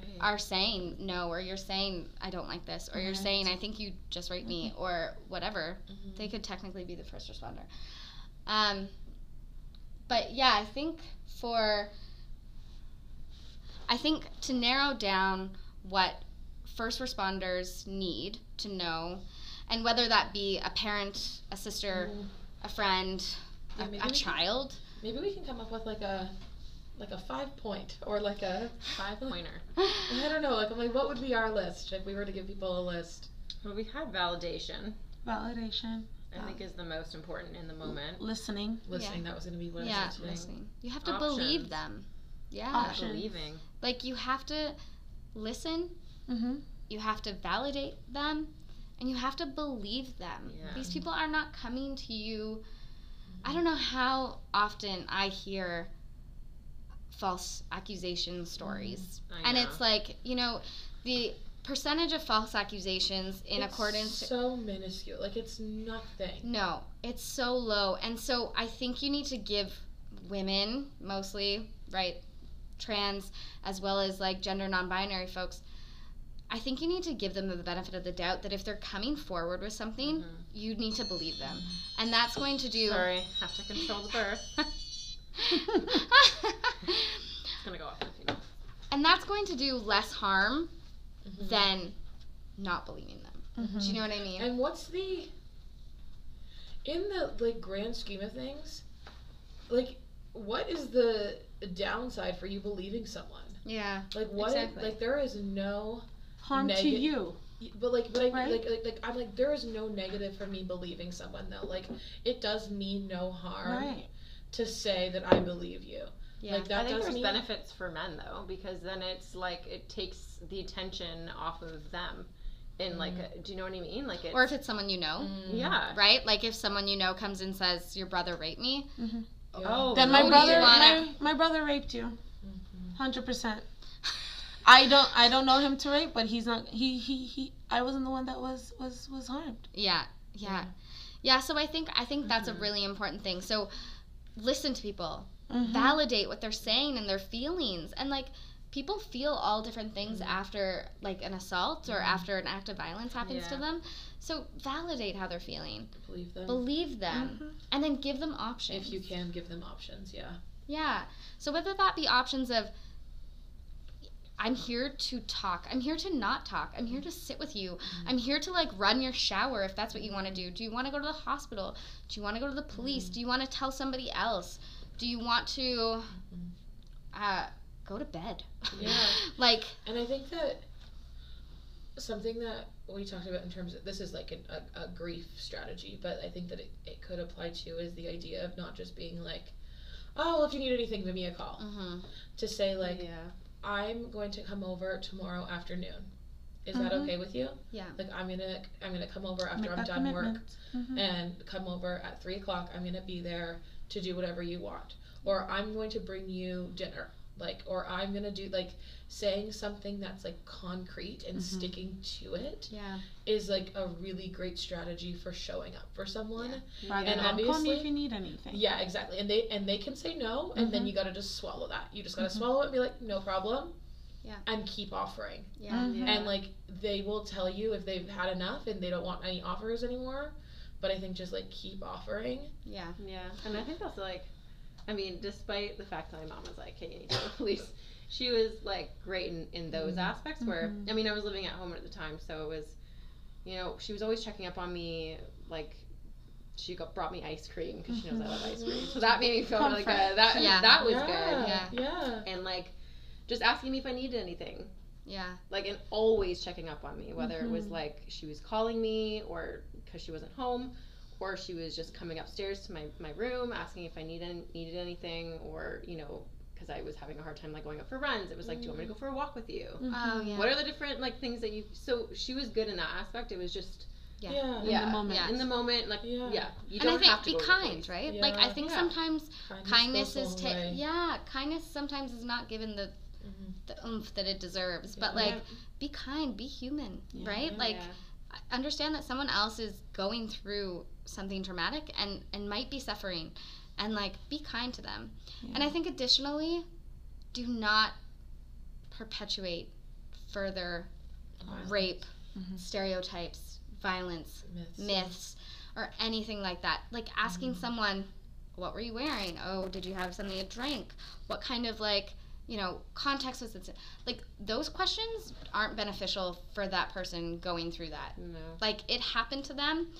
Speaker 5: Right.
Speaker 2: are saying no, or you're saying I don't like this, or you're saying I think you just raped me, or whatever.
Speaker 5: Mhm.
Speaker 2: they could technically be the first responder. Um, but yeah, I think for I think to narrow down what first responders need to know, and whether that be a parent, a sister,
Speaker 5: Mm.
Speaker 2: a friend,
Speaker 5: Yeah,
Speaker 2: a, a
Speaker 5: we can-
Speaker 2: child.
Speaker 5: Maybe we can come up with like a like a five point or like a
Speaker 4: Five pointer.
Speaker 5: I don't know, like I'm like what would be our list if we were to give people a list?
Speaker 4: Well, we had validation.
Speaker 3: Validation.
Speaker 4: I think is the most important in the moment.
Speaker 3: Listening.
Speaker 5: Listening, that was gonna be what
Speaker 2: yeah,
Speaker 5: I said today.
Speaker 2: listening. You have to believe them. Yeah,
Speaker 3: Options.
Speaker 4: Believing.
Speaker 2: Like you have to listen
Speaker 3: Mm-hmm.
Speaker 2: you have to validate them and you have to believe them.
Speaker 4: Yeah.
Speaker 2: These people are not coming to you. I don't know how often I hear false accusation stories.
Speaker 4: I
Speaker 2: And
Speaker 4: know.
Speaker 2: it's like, you know, the percentage of false accusations in
Speaker 5: It's
Speaker 2: accordance
Speaker 5: so minuscule. Like it's nothing.
Speaker 2: no, it's so low. And so I think you need to give women, mostly, right, trans, as well as like gender non binary folks, I think you need to give them the benefit of the doubt that if they're coming forward with something,
Speaker 4: Mhm.
Speaker 2: you need to believe them. And that's going to do.
Speaker 4: Sorry, have to control the birth. It's gonna go off in a few minutes.
Speaker 2: and that's going to do less harm
Speaker 5: Mhm.
Speaker 2: than not believing them.
Speaker 3: Mm-hmm.
Speaker 2: Do you know what I mean?
Speaker 5: And what's the in the like grand scheme of things, like what is the downside for you believing someone?
Speaker 2: yeah.
Speaker 5: Like what?
Speaker 2: Exactly.
Speaker 5: Like there is no.
Speaker 3: Harm to you.
Speaker 5: But like, but I
Speaker 3: Right.
Speaker 5: like, like like I'm like there is no negative for me believing someone though. Like it does me no harm
Speaker 3: Right.
Speaker 5: to say that I believe you.
Speaker 2: Yeah.
Speaker 5: Like that
Speaker 4: I think
Speaker 5: does
Speaker 4: there's
Speaker 5: me.
Speaker 4: benefits for men though, because then it's like it takes the attention off of them. In like, a, do you know what I mean? Like it's
Speaker 2: or if it's someone you know,
Speaker 5: Mm.
Speaker 4: yeah.
Speaker 2: right? Like if someone you know comes and says, Your brother raped me.
Speaker 5: Yeah.
Speaker 4: Oh,
Speaker 3: Then my brother, my, my brother raped you,
Speaker 5: Mhm.
Speaker 3: hundred percent. I don't, I don't know him to rape, but he's not. He, he, he. I wasn't the one that was, was, was harmed.
Speaker 2: Yeah, yeah, yeah. So I think I think that's
Speaker 5: Mhm.
Speaker 2: a really important thing. So listen to people,
Speaker 3: Mhm.
Speaker 2: validate what they're saying and their feelings, and like people feel all different things
Speaker 5: Mhm.
Speaker 2: after like an assault or
Speaker 5: Mhm.
Speaker 2: after an act of violence happens to
Speaker 4: Yeah.
Speaker 2: them. So validate how they're feeling,
Speaker 5: Believe them.
Speaker 2: believe them,
Speaker 3: Mhm.
Speaker 2: and then give them options.
Speaker 5: if you can give them options, yeah.
Speaker 2: Yeah. So whether that be options of I'm here to talk. I'm here to not talk. I'm here to sit with you. I'm here to like run your shower if that's what you want to do. Do you want to go to the hospital? Do you want to go to the police? Do you want to tell somebody else? Do you want to uh, go to bed?
Speaker 5: Yeah.
Speaker 2: like
Speaker 5: And I think that something that we talked about in terms of this is like an, a, a grief strategy, but I think that it, it could apply to is the idea of not just being like, oh, well, if you need anything, give me a call.
Speaker 2: mhm.
Speaker 5: To say, like,
Speaker 4: yeah.
Speaker 5: I'm going to come over tomorrow afternoon. Is that
Speaker 3: Mhm.
Speaker 5: okay with you?
Speaker 2: Yeah.
Speaker 5: Like I'm gonna I'm gonna come over after
Speaker 3: Make
Speaker 5: I'm
Speaker 3: that
Speaker 5: done work
Speaker 3: commitment. Mhm.
Speaker 5: and come over at three o'clock. I'm gonna be there to do whatever you want, or I'm going to bring you dinner like or i'm gonna do like saying something that's like concrete and
Speaker 6: Mhm.
Speaker 5: sticking to it
Speaker 2: Yeah.
Speaker 5: is like a really great strategy for showing up for someone
Speaker 6: Rather
Speaker 5: And
Speaker 6: than call me
Speaker 5: obviously-
Speaker 6: if you need anything.
Speaker 5: yeah exactly and they and they can say no and then
Speaker 6: Mhm.
Speaker 5: you gotta just swallow that you just gotta
Speaker 6: Mhm.
Speaker 5: swallow it and be like no problem
Speaker 2: Yeah.
Speaker 5: and keep offering
Speaker 2: Yeah.
Speaker 6: Mhm.
Speaker 5: and like they will tell you if they've had enough and they don't want any offers anymore but i think just like keep offering
Speaker 2: Yeah.
Speaker 4: Yeah, and I think that's like, I mean, despite the fact that my mom was like, "Hey, you need to the police," she was like great in, in those
Speaker 5: Mhm.
Speaker 4: aspects. Where
Speaker 6: Mhm.
Speaker 4: I mean, I was living at home at the time, so it was, you know, she was always checking up on me. Like, she got brought me ice cream because she knows I love ice cream, so that made me feel really good. That
Speaker 2: Yeah.
Speaker 4: that was
Speaker 5: yeah,
Speaker 4: good.
Speaker 2: Yeah.
Speaker 5: yeah
Speaker 4: And like, just asking me if I needed anything.
Speaker 2: Yeah.
Speaker 4: like and always checking up on me whether it was
Speaker 6: Mhm.
Speaker 4: like she was calling me or because she wasn't home or she was just coming upstairs to my, my room asking if i needed needed anything or you know because i was having a hard time like going out for runs it was like do you want me to go for a walk with you
Speaker 2: Oh yeah.
Speaker 4: what are the different like things that you so she was good in that aspect it was just
Speaker 2: Yeah.
Speaker 5: yeah
Speaker 6: In
Speaker 4: yeah
Speaker 6: the moment.
Speaker 2: Yeah.
Speaker 4: in the moment like
Speaker 5: Yeah.
Speaker 4: yeah, you
Speaker 2: and I
Speaker 4: don't
Speaker 2: think
Speaker 4: have to
Speaker 2: be
Speaker 4: go to the
Speaker 2: kind,
Speaker 4: police.
Speaker 2: right? Like I think
Speaker 4: Yeah.
Speaker 2: sometimes
Speaker 5: kindness,
Speaker 2: kindness is
Speaker 5: long
Speaker 2: ta-
Speaker 5: way.
Speaker 2: yeah, kindness sometimes is not given the
Speaker 5: Mhm.
Speaker 2: the oomph that it deserves. But
Speaker 5: Yeah.
Speaker 2: like be kind, be human,
Speaker 6: Yeah.
Speaker 2: right? Like
Speaker 4: Yeah.
Speaker 2: Understand that someone else is going through something traumatic and and might be suffering and like be kind to them. And I think additionally do not perpetuate further
Speaker 5: Violence.
Speaker 2: rape,
Speaker 6: Mhm.
Speaker 2: stereotypes, violence,
Speaker 5: myths,
Speaker 2: myths or anything like that. Like asking someone, what were you wearing? Oh, did you have something to drink? What kind of like, you know, context was it? Like those questions aren't beneficial for that person going through that.
Speaker 4: no
Speaker 2: Like it happened to them.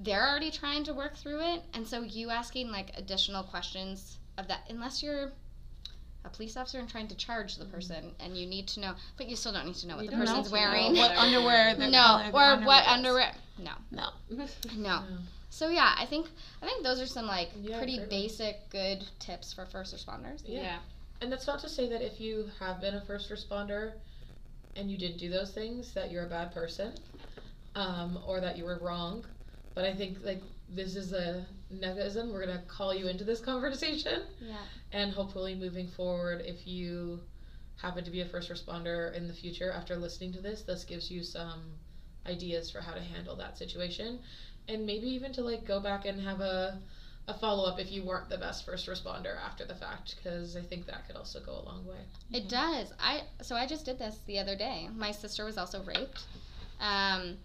Speaker 2: They're already trying to work through it. And so you asking like additional questions of that unless you're a police officer and trying to charge the person and you need to know but you still don't need to know what
Speaker 4: You
Speaker 2: the person's
Speaker 4: know
Speaker 2: wearing.
Speaker 6: what underwear
Speaker 2: no, or
Speaker 6: their
Speaker 2: what
Speaker 6: underwear is.
Speaker 2: underwear. No.
Speaker 6: No.
Speaker 2: No. So yeah, I think I think those are some like
Speaker 5: Yeah,
Speaker 2: pretty
Speaker 5: great
Speaker 2: basic good tips for first responders.
Speaker 5: Yeah.
Speaker 4: yeah
Speaker 5: And that's not to say that if you have been a first responder and you didn't do those things that you're a bad person um, or that you were wrong. But I think like this is a nepotism. We're gonna call you into this conversation
Speaker 2: Yeah.
Speaker 5: and hopefully moving forward if you happen to be a first responder in the future after listening to this, this gives you some ideas for how to handle that situation. And maybe even to like go back and have a a follow up if you weren't the best first responder after the fact because I think that could also go a long way.
Speaker 2: It does. I so I just did this the other day. My sister was also raped, um,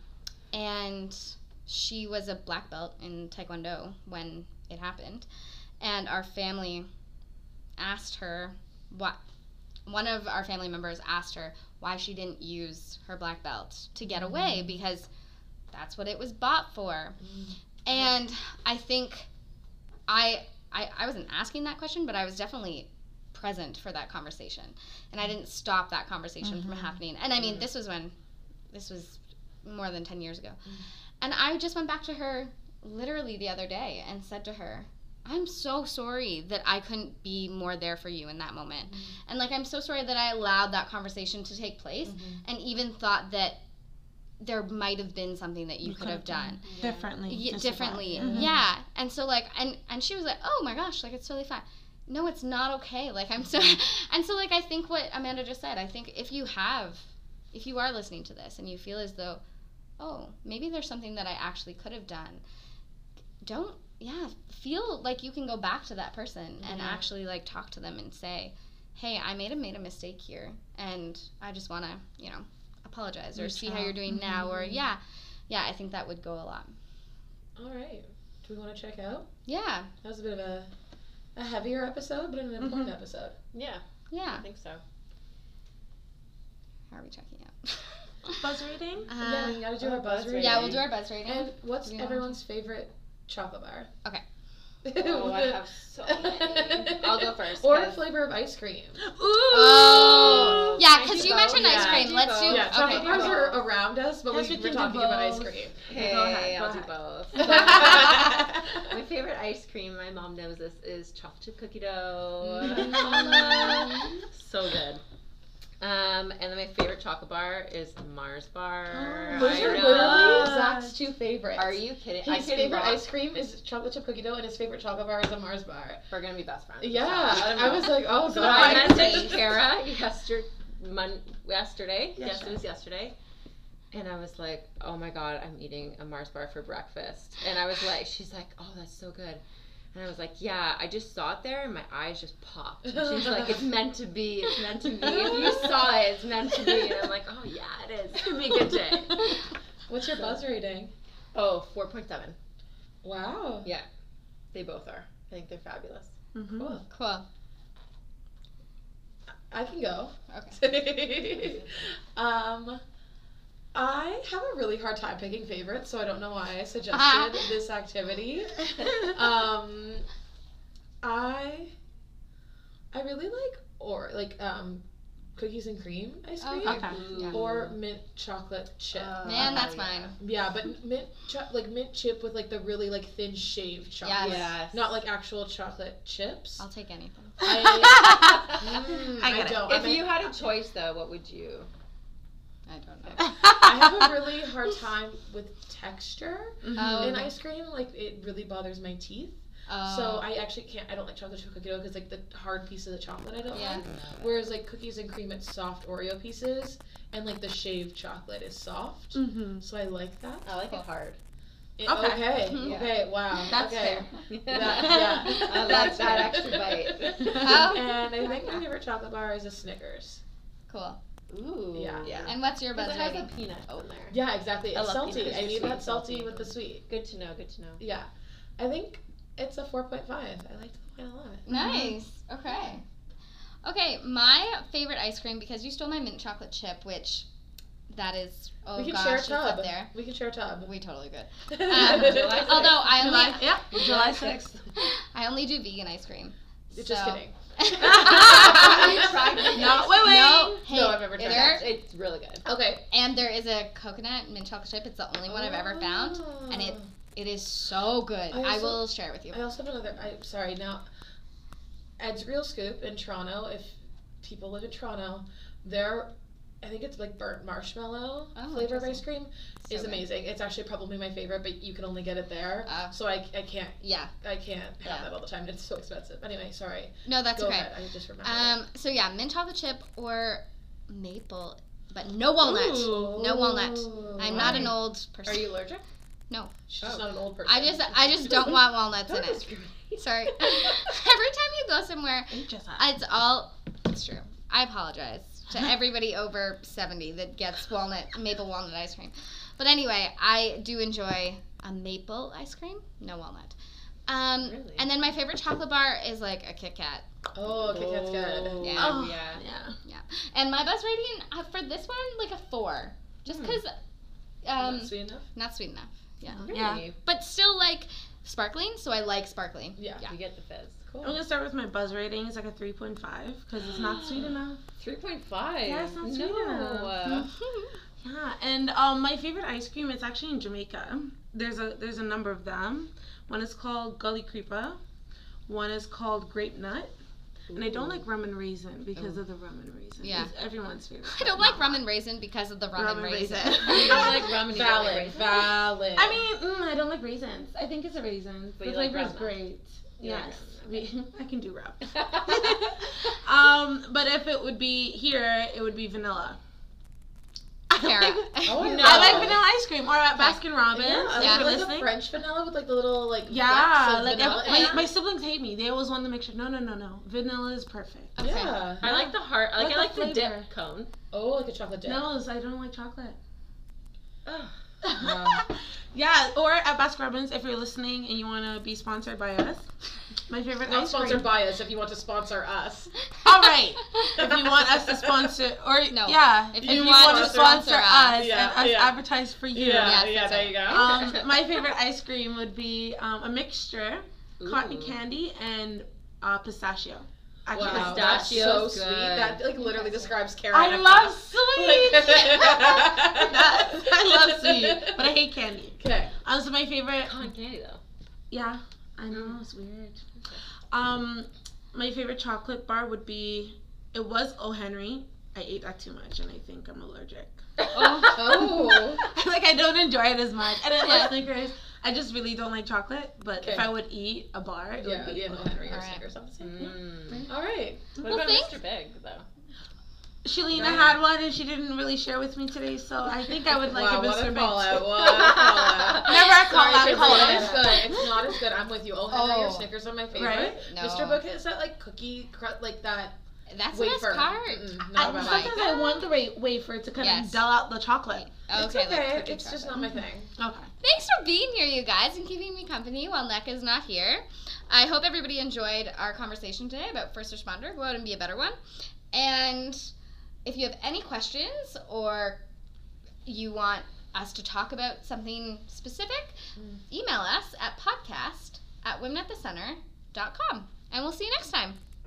Speaker 2: and she was a black belt in Taekwondo when it happened, and our family asked her what. One of our family members asked her why she didn't use her black belt to get away because that's what it was bought for. And I think I, I I wasn't asking that question, but I was definitely present for that conversation, and I didn't stop that conversation from
Speaker 6: Mhm.
Speaker 2: happening. And I mean,
Speaker 5: Mhm.
Speaker 2: this was when, this was more than ten years ago, and I just went back to her literally the other day and said to her. I'm so sorry that I couldn't be more there for you in that moment. Mm-hmm. And like I'm so sorry that I allowed that conversation to take place mm-hmm. and even thought that there might have been something that you,
Speaker 6: You
Speaker 2: could have
Speaker 6: done
Speaker 2: done
Speaker 6: differently.
Speaker 2: yeah,
Speaker 6: just about.
Speaker 2: differently
Speaker 6: Mhm.
Speaker 2: yeah and so like and and she was like oh my gosh like it's totally fine no it's not okay like i'm so mm-hmm. and so like i think what amanda just said i think if you have if you are listening to this and you feel as though oh maybe there's something that i actually could have done. Don't yeah feel like you can go back to that person and actually like talk to them and say hey i made a made a mistake here and i just want to you know apologize or
Speaker 5: Reach
Speaker 2: see how you're doing now or
Speaker 5: Mhm.
Speaker 2: yeah. Yeah i think that would go a lot.
Speaker 5: All right. Do we want to check out?
Speaker 2: yeah.
Speaker 5: That was a bit of a, a heavier episode, but an important episode.
Speaker 4: yeah.
Speaker 2: Yeah.
Speaker 4: I think so.
Speaker 2: How are we checking out
Speaker 6: Buzz rating?
Speaker 5: yeah, we
Speaker 2: uh,
Speaker 5: gotta do
Speaker 4: oh,
Speaker 5: our buzz
Speaker 4: buzz
Speaker 5: rating.
Speaker 2: yeah we'll do our buzz rating
Speaker 5: And what's
Speaker 2: Do we
Speaker 5: everyone's favorite chocolate bar?
Speaker 2: Okay.
Speaker 4: oh i have so many i'll go first
Speaker 5: Or
Speaker 4: 'cause-
Speaker 5: flavor of ice cream.
Speaker 2: Oh, yeah, because
Speaker 4: do
Speaker 2: you
Speaker 4: both.
Speaker 2: mentioned ice cream.
Speaker 4: I do
Speaker 2: Let's do.
Speaker 4: both.
Speaker 5: Yeah, chocolate
Speaker 2: okay.
Speaker 5: bars are around us, but
Speaker 6: Yes,
Speaker 5: we,
Speaker 6: we
Speaker 5: we're
Speaker 6: can
Speaker 5: talking about ice cream.
Speaker 4: Hey,
Speaker 6: Go ahead, go
Speaker 4: I'll do
Speaker 6: ahead.
Speaker 4: both. My favorite ice cream, my mom knows this, is chocolate chip cookie dough. So good. Um, and then my favorite chocolate bar is Mars bar.
Speaker 5: Those
Speaker 4: I
Speaker 5: are
Speaker 4: know.
Speaker 5: literally Zach's two favorites.
Speaker 4: Are you kidding?
Speaker 5: His
Speaker 4: I
Speaker 5: favorite
Speaker 4: rock-
Speaker 5: ice cream is chocolate chip cookie dough, and his favorite chocolate bar is a Mars bar.
Speaker 4: We're gonna be best friends.
Speaker 5: Yeah,
Speaker 4: So,
Speaker 5: I was like, oh
Speaker 4: So
Speaker 5: god.
Speaker 4: I messaged Karia yesterday, mon- yesterday. Yes,
Speaker 5: Yesterday.
Speaker 4: it was yesterday. And I was like, oh my god, I'm eating a Mars bar for breakfast. And I was like, she's like, oh, that's so good. And I was like, yeah, I just saw it there and my eyes just popped. And she's like, it's meant to be. It's meant to be. If you saw it, it's meant to be. And I'm like, oh yeah, it is. It's gonna be a good day.
Speaker 5: What's your buzz rating?
Speaker 4: Oh, 4.7.
Speaker 5: Wow.
Speaker 4: Yeah, they both are. I think they're fabulous.
Speaker 3: Mhm.
Speaker 5: Cool.
Speaker 2: Cool.
Speaker 5: I can go.
Speaker 2: Okay.
Speaker 5: um, I have a really hard time picking favorites, so I don't know why I suggested this activity. Um, I I really like or like um cookies and cream ice cream
Speaker 2: Okay.
Speaker 3: Okay.
Speaker 2: Yeah.
Speaker 5: or mint chocolate chip.
Speaker 4: Uh,
Speaker 2: Man, that's
Speaker 4: yeah.
Speaker 2: mine.
Speaker 5: yeah, but mint cho- like mint chip with like the really like thin shaved chocolate.
Speaker 2: Yes.
Speaker 4: Yes.
Speaker 5: Not like actual chocolate chips.
Speaker 2: I'll take anything.
Speaker 5: I, mm,
Speaker 3: I
Speaker 5: I,
Speaker 3: get it.
Speaker 5: don't.
Speaker 4: If
Speaker 5: I'm a-
Speaker 4: you had a choice, though, what would you?
Speaker 2: I don't know.
Speaker 5: I have a really hard time with texture
Speaker 2: Oh,
Speaker 5: in ice cream. Like it really bothers my teeth.
Speaker 2: Oh.
Speaker 5: So I actually can't. I don't like chocolate chip cookie dough because like the hard piece of the chocolate I don't
Speaker 2: Yeah.
Speaker 5: like. Whereas like cookies and cream, it's soft Oreo pieces, and like the shaved chocolate is soft.
Speaker 3: Mm-hmm.
Speaker 5: So I like that.
Speaker 4: I like it hard.
Speaker 5: It-
Speaker 3: Okay.
Speaker 5: okay.
Speaker 2: Mhm.
Speaker 5: Okay. Wow.
Speaker 3: That's
Speaker 5: okay.
Speaker 3: fair.
Speaker 5: That- yeah.
Speaker 4: I like that
Speaker 3: fair.
Speaker 4: extra bite.
Speaker 2: Oh.
Speaker 5: And I think my favorite chocolate bar is a Snickers.
Speaker 2: Cool.
Speaker 4: Ooh.
Speaker 5: Yeah.
Speaker 4: Yeah.
Speaker 2: And what's your
Speaker 4: Because
Speaker 2: buzz
Speaker 4: it has
Speaker 2: rating?
Speaker 4: a peanut in there.
Speaker 5: Yeah, exactly.
Speaker 4: I
Speaker 5: It's
Speaker 4: love
Speaker 5: salty. I need that salty
Speaker 4: salty.
Speaker 5: with the sweet.
Speaker 4: Good to know. Good to know.
Speaker 5: Yeah. I think it's a 4.5. I like the wine a lot.
Speaker 2: Nice. Okay. Okay, my favorite ice cream because you stole my mint chocolate chip, which that is oh
Speaker 5: we can
Speaker 2: gosh,
Speaker 5: share a
Speaker 2: it's
Speaker 5: tub.
Speaker 2: up there.
Speaker 5: We can share a tub.
Speaker 2: We totally could. Um, although I only
Speaker 3: July, yeah, July 6th.
Speaker 2: I only do vegan ice cream.
Speaker 5: Just kidding.
Speaker 3: Not willing.
Speaker 2: No, hey,
Speaker 5: No, I've ever tried
Speaker 2: there-
Speaker 4: It's really good.
Speaker 5: Okay.
Speaker 2: and there is a coconut mint chocolate chip. It's the only one I've ever found. and it- ah. It is so good.
Speaker 5: I
Speaker 2: I, will share it with you.
Speaker 5: I also have another. I'm sorry now. Ed's Real Scoop in Toronto. If people live in Toronto, their I think it's like burnt marshmallow
Speaker 2: Oh,
Speaker 5: flavor of ice cream
Speaker 2: So
Speaker 5: is
Speaker 2: good.
Speaker 5: amazing. It's actually probably my favorite, but you can only get it there.
Speaker 2: Oh.
Speaker 5: So I, I can't
Speaker 2: Yeah.
Speaker 5: I can't have
Speaker 2: Yeah.
Speaker 5: that all the time. It's so expensive. Anyway, sorry.
Speaker 2: No, that's
Speaker 5: Go
Speaker 2: okay.
Speaker 5: ahead. I just remembered.
Speaker 2: Um. So yeah, mint chocolate chip or maple, but no walnut.
Speaker 5: Ooh.
Speaker 2: no walnut. I'm not an old person.
Speaker 4: Are you allergic? No.
Speaker 5: She's just not an old person.
Speaker 2: I just I just don't want walnuts in
Speaker 4: Don't
Speaker 2: it. Sorry. Every time you go somewhere, it's all. It's true. I apologize to everybody over seventy that gets walnut maple walnut ice cream. But anyway, I do enjoy a maple ice cream, no walnut. Um,
Speaker 4: Really?
Speaker 2: and then my favorite chocolate bar is like a Kit Kat.
Speaker 5: Oh, Kit Kat's good.
Speaker 2: Yeah.
Speaker 3: Oh,
Speaker 4: yeah.
Speaker 3: yeah.
Speaker 2: And my buzz rating uh, for this one, like a four, just
Speaker 5: Hmm.
Speaker 2: because, um,
Speaker 5: Not sweet enough.
Speaker 2: not sweet enough. Yeah,
Speaker 4: Really?
Speaker 3: Yeah.
Speaker 2: but still like sparkling, so I like sparkling.
Speaker 5: Yeah.
Speaker 2: Yeah.
Speaker 4: You get the fizz.
Speaker 3: I'm gonna start with my buzz rating. It's like a 3.5 because it's not sweet enough.
Speaker 4: 3.5.
Speaker 3: Yeah, it's not sweet
Speaker 4: no.
Speaker 3: enough. Yeah, and um, my favorite ice cream It's actually in Jamaica. There's a there's a number of them. One is called Gully Creeper. One is called Grape Nut. And I don't like rum and raisin because of the rum and raisin.
Speaker 2: Yeah.
Speaker 3: It's everyone's favorite.
Speaker 2: I don't like rum and raisin because of the rum,
Speaker 3: Rum
Speaker 2: and raisin.
Speaker 3: raisin.
Speaker 4: You don't like rum and
Speaker 5: Valid. Valid.
Speaker 3: I mean, mm, I don't like raisins. I think it's a raisin.
Speaker 4: But
Speaker 3: the
Speaker 4: like
Speaker 3: flavor is great.
Speaker 4: You like
Speaker 3: yes,
Speaker 4: rum,
Speaker 3: we, I can do rum. um, but if it would be here, it would be vanilla.
Speaker 2: Karia.
Speaker 5: Oh, I
Speaker 3: I like vanilla ice cream or at Baskin Robbins.
Speaker 5: Yeah,
Speaker 3: if
Speaker 2: Yeah.
Speaker 5: like
Speaker 3: listening.
Speaker 5: a French vanilla with like the little like
Speaker 3: Yeah, like
Speaker 5: vanilla.
Speaker 3: my, my siblings hate me. They always want to make sure. No, no, no, no. Vanilla is perfect.
Speaker 2: Okay.
Speaker 5: yeah.
Speaker 4: I like the heart. I like,
Speaker 3: Like
Speaker 4: I like
Speaker 3: the
Speaker 4: the dip cone.
Speaker 5: Oh, like a chocolate dip.
Speaker 3: No, I don't like chocolate.
Speaker 4: Ugh.
Speaker 5: Wow.
Speaker 3: yeah, or at Baskin Robbins, if you're listening and you want to be sponsored by us, my favorite
Speaker 5: Not
Speaker 3: ice
Speaker 5: sponsored
Speaker 3: cream.
Speaker 5: by us. If you want to sponsor us.
Speaker 3: All right. if you want us to sponsor, or
Speaker 2: No.
Speaker 3: yeah,
Speaker 2: If
Speaker 3: if,
Speaker 2: you
Speaker 3: you,
Speaker 2: want
Speaker 3: want
Speaker 2: to
Speaker 3: to sponsor,
Speaker 2: sponsor
Speaker 3: us
Speaker 2: us.
Speaker 5: Yeah,
Speaker 3: and us
Speaker 5: yeah.
Speaker 3: advertise for you.
Speaker 5: Yeah,
Speaker 2: Yes,
Speaker 5: yeah. There
Speaker 2: it.
Speaker 5: you go.
Speaker 3: Um, my favorite ice cream would be um, a mixture, cotton candy and uh, pistachio. I
Speaker 5: wow,
Speaker 3: can't-
Speaker 5: that's so
Speaker 4: Pistachio's
Speaker 5: sweet. That like literally describes Karen.
Speaker 3: I love sweet.
Speaker 5: Like-
Speaker 3: I love sweet, but I hate candy.
Speaker 5: Okay.
Speaker 3: Um, so my favorite,
Speaker 4: Cotton candy though.
Speaker 3: yeah, I know it's weird. Um, my favorite chocolate bar would be. It was O Henry. I ate that too much, and I think I'm allergic.
Speaker 5: Oh.
Speaker 3: like I don't enjoy it as much. And I
Speaker 2: Yeah.
Speaker 3: love Snickers. I just really don't like chocolate. But if I would eat a bar, it
Speaker 5: yeah,
Speaker 3: would be
Speaker 5: yeah,
Speaker 3: a
Speaker 5: no, Henry or
Speaker 2: Alright.
Speaker 5: Snickers. I'm the same.
Speaker 4: Mm.
Speaker 5: All right.
Speaker 4: What
Speaker 2: Well,
Speaker 4: about
Speaker 2: thanks.
Speaker 4: Mr. Big though?
Speaker 3: Shelleena
Speaker 5: Right.
Speaker 3: had one and she didn't really share with me today, so I think I would like
Speaker 5: wow,
Speaker 3: a Mr. Big.
Speaker 5: call out. What a call out.
Speaker 3: Never a call
Speaker 5: Sorry,
Speaker 3: out,
Speaker 5: it's
Speaker 3: call
Speaker 5: not
Speaker 3: out.
Speaker 5: as good. It's not as good. I'm with you. Oh, Henry or
Speaker 2: Oh.
Speaker 5: Snickers are my favorite.
Speaker 3: Right?
Speaker 2: No.
Speaker 5: Mr. Big is that like cookie, cr- like that
Speaker 2: That's the
Speaker 5: wafer.
Speaker 2: best part.
Speaker 5: Mm-mm,
Speaker 3: I,
Speaker 5: not about
Speaker 2: like
Speaker 3: sometimes
Speaker 5: it.
Speaker 3: I want the wa- wafer to kind
Speaker 2: Yes.
Speaker 3: of dull out the chocolate.
Speaker 2: Okay,
Speaker 5: It's okay.
Speaker 2: cookie
Speaker 5: it's just not my thing.
Speaker 3: Okay.
Speaker 2: Thanks for being here, you guys, and keeping me company while Nneka is not here. I hope everybody enjoyed our conversation today about first responder. Go out and be a better one. And if you have any questions or you want us to talk about something specific,
Speaker 5: Mm.
Speaker 2: email us at podcast at womenatthecentre.com. And we'll see you next time.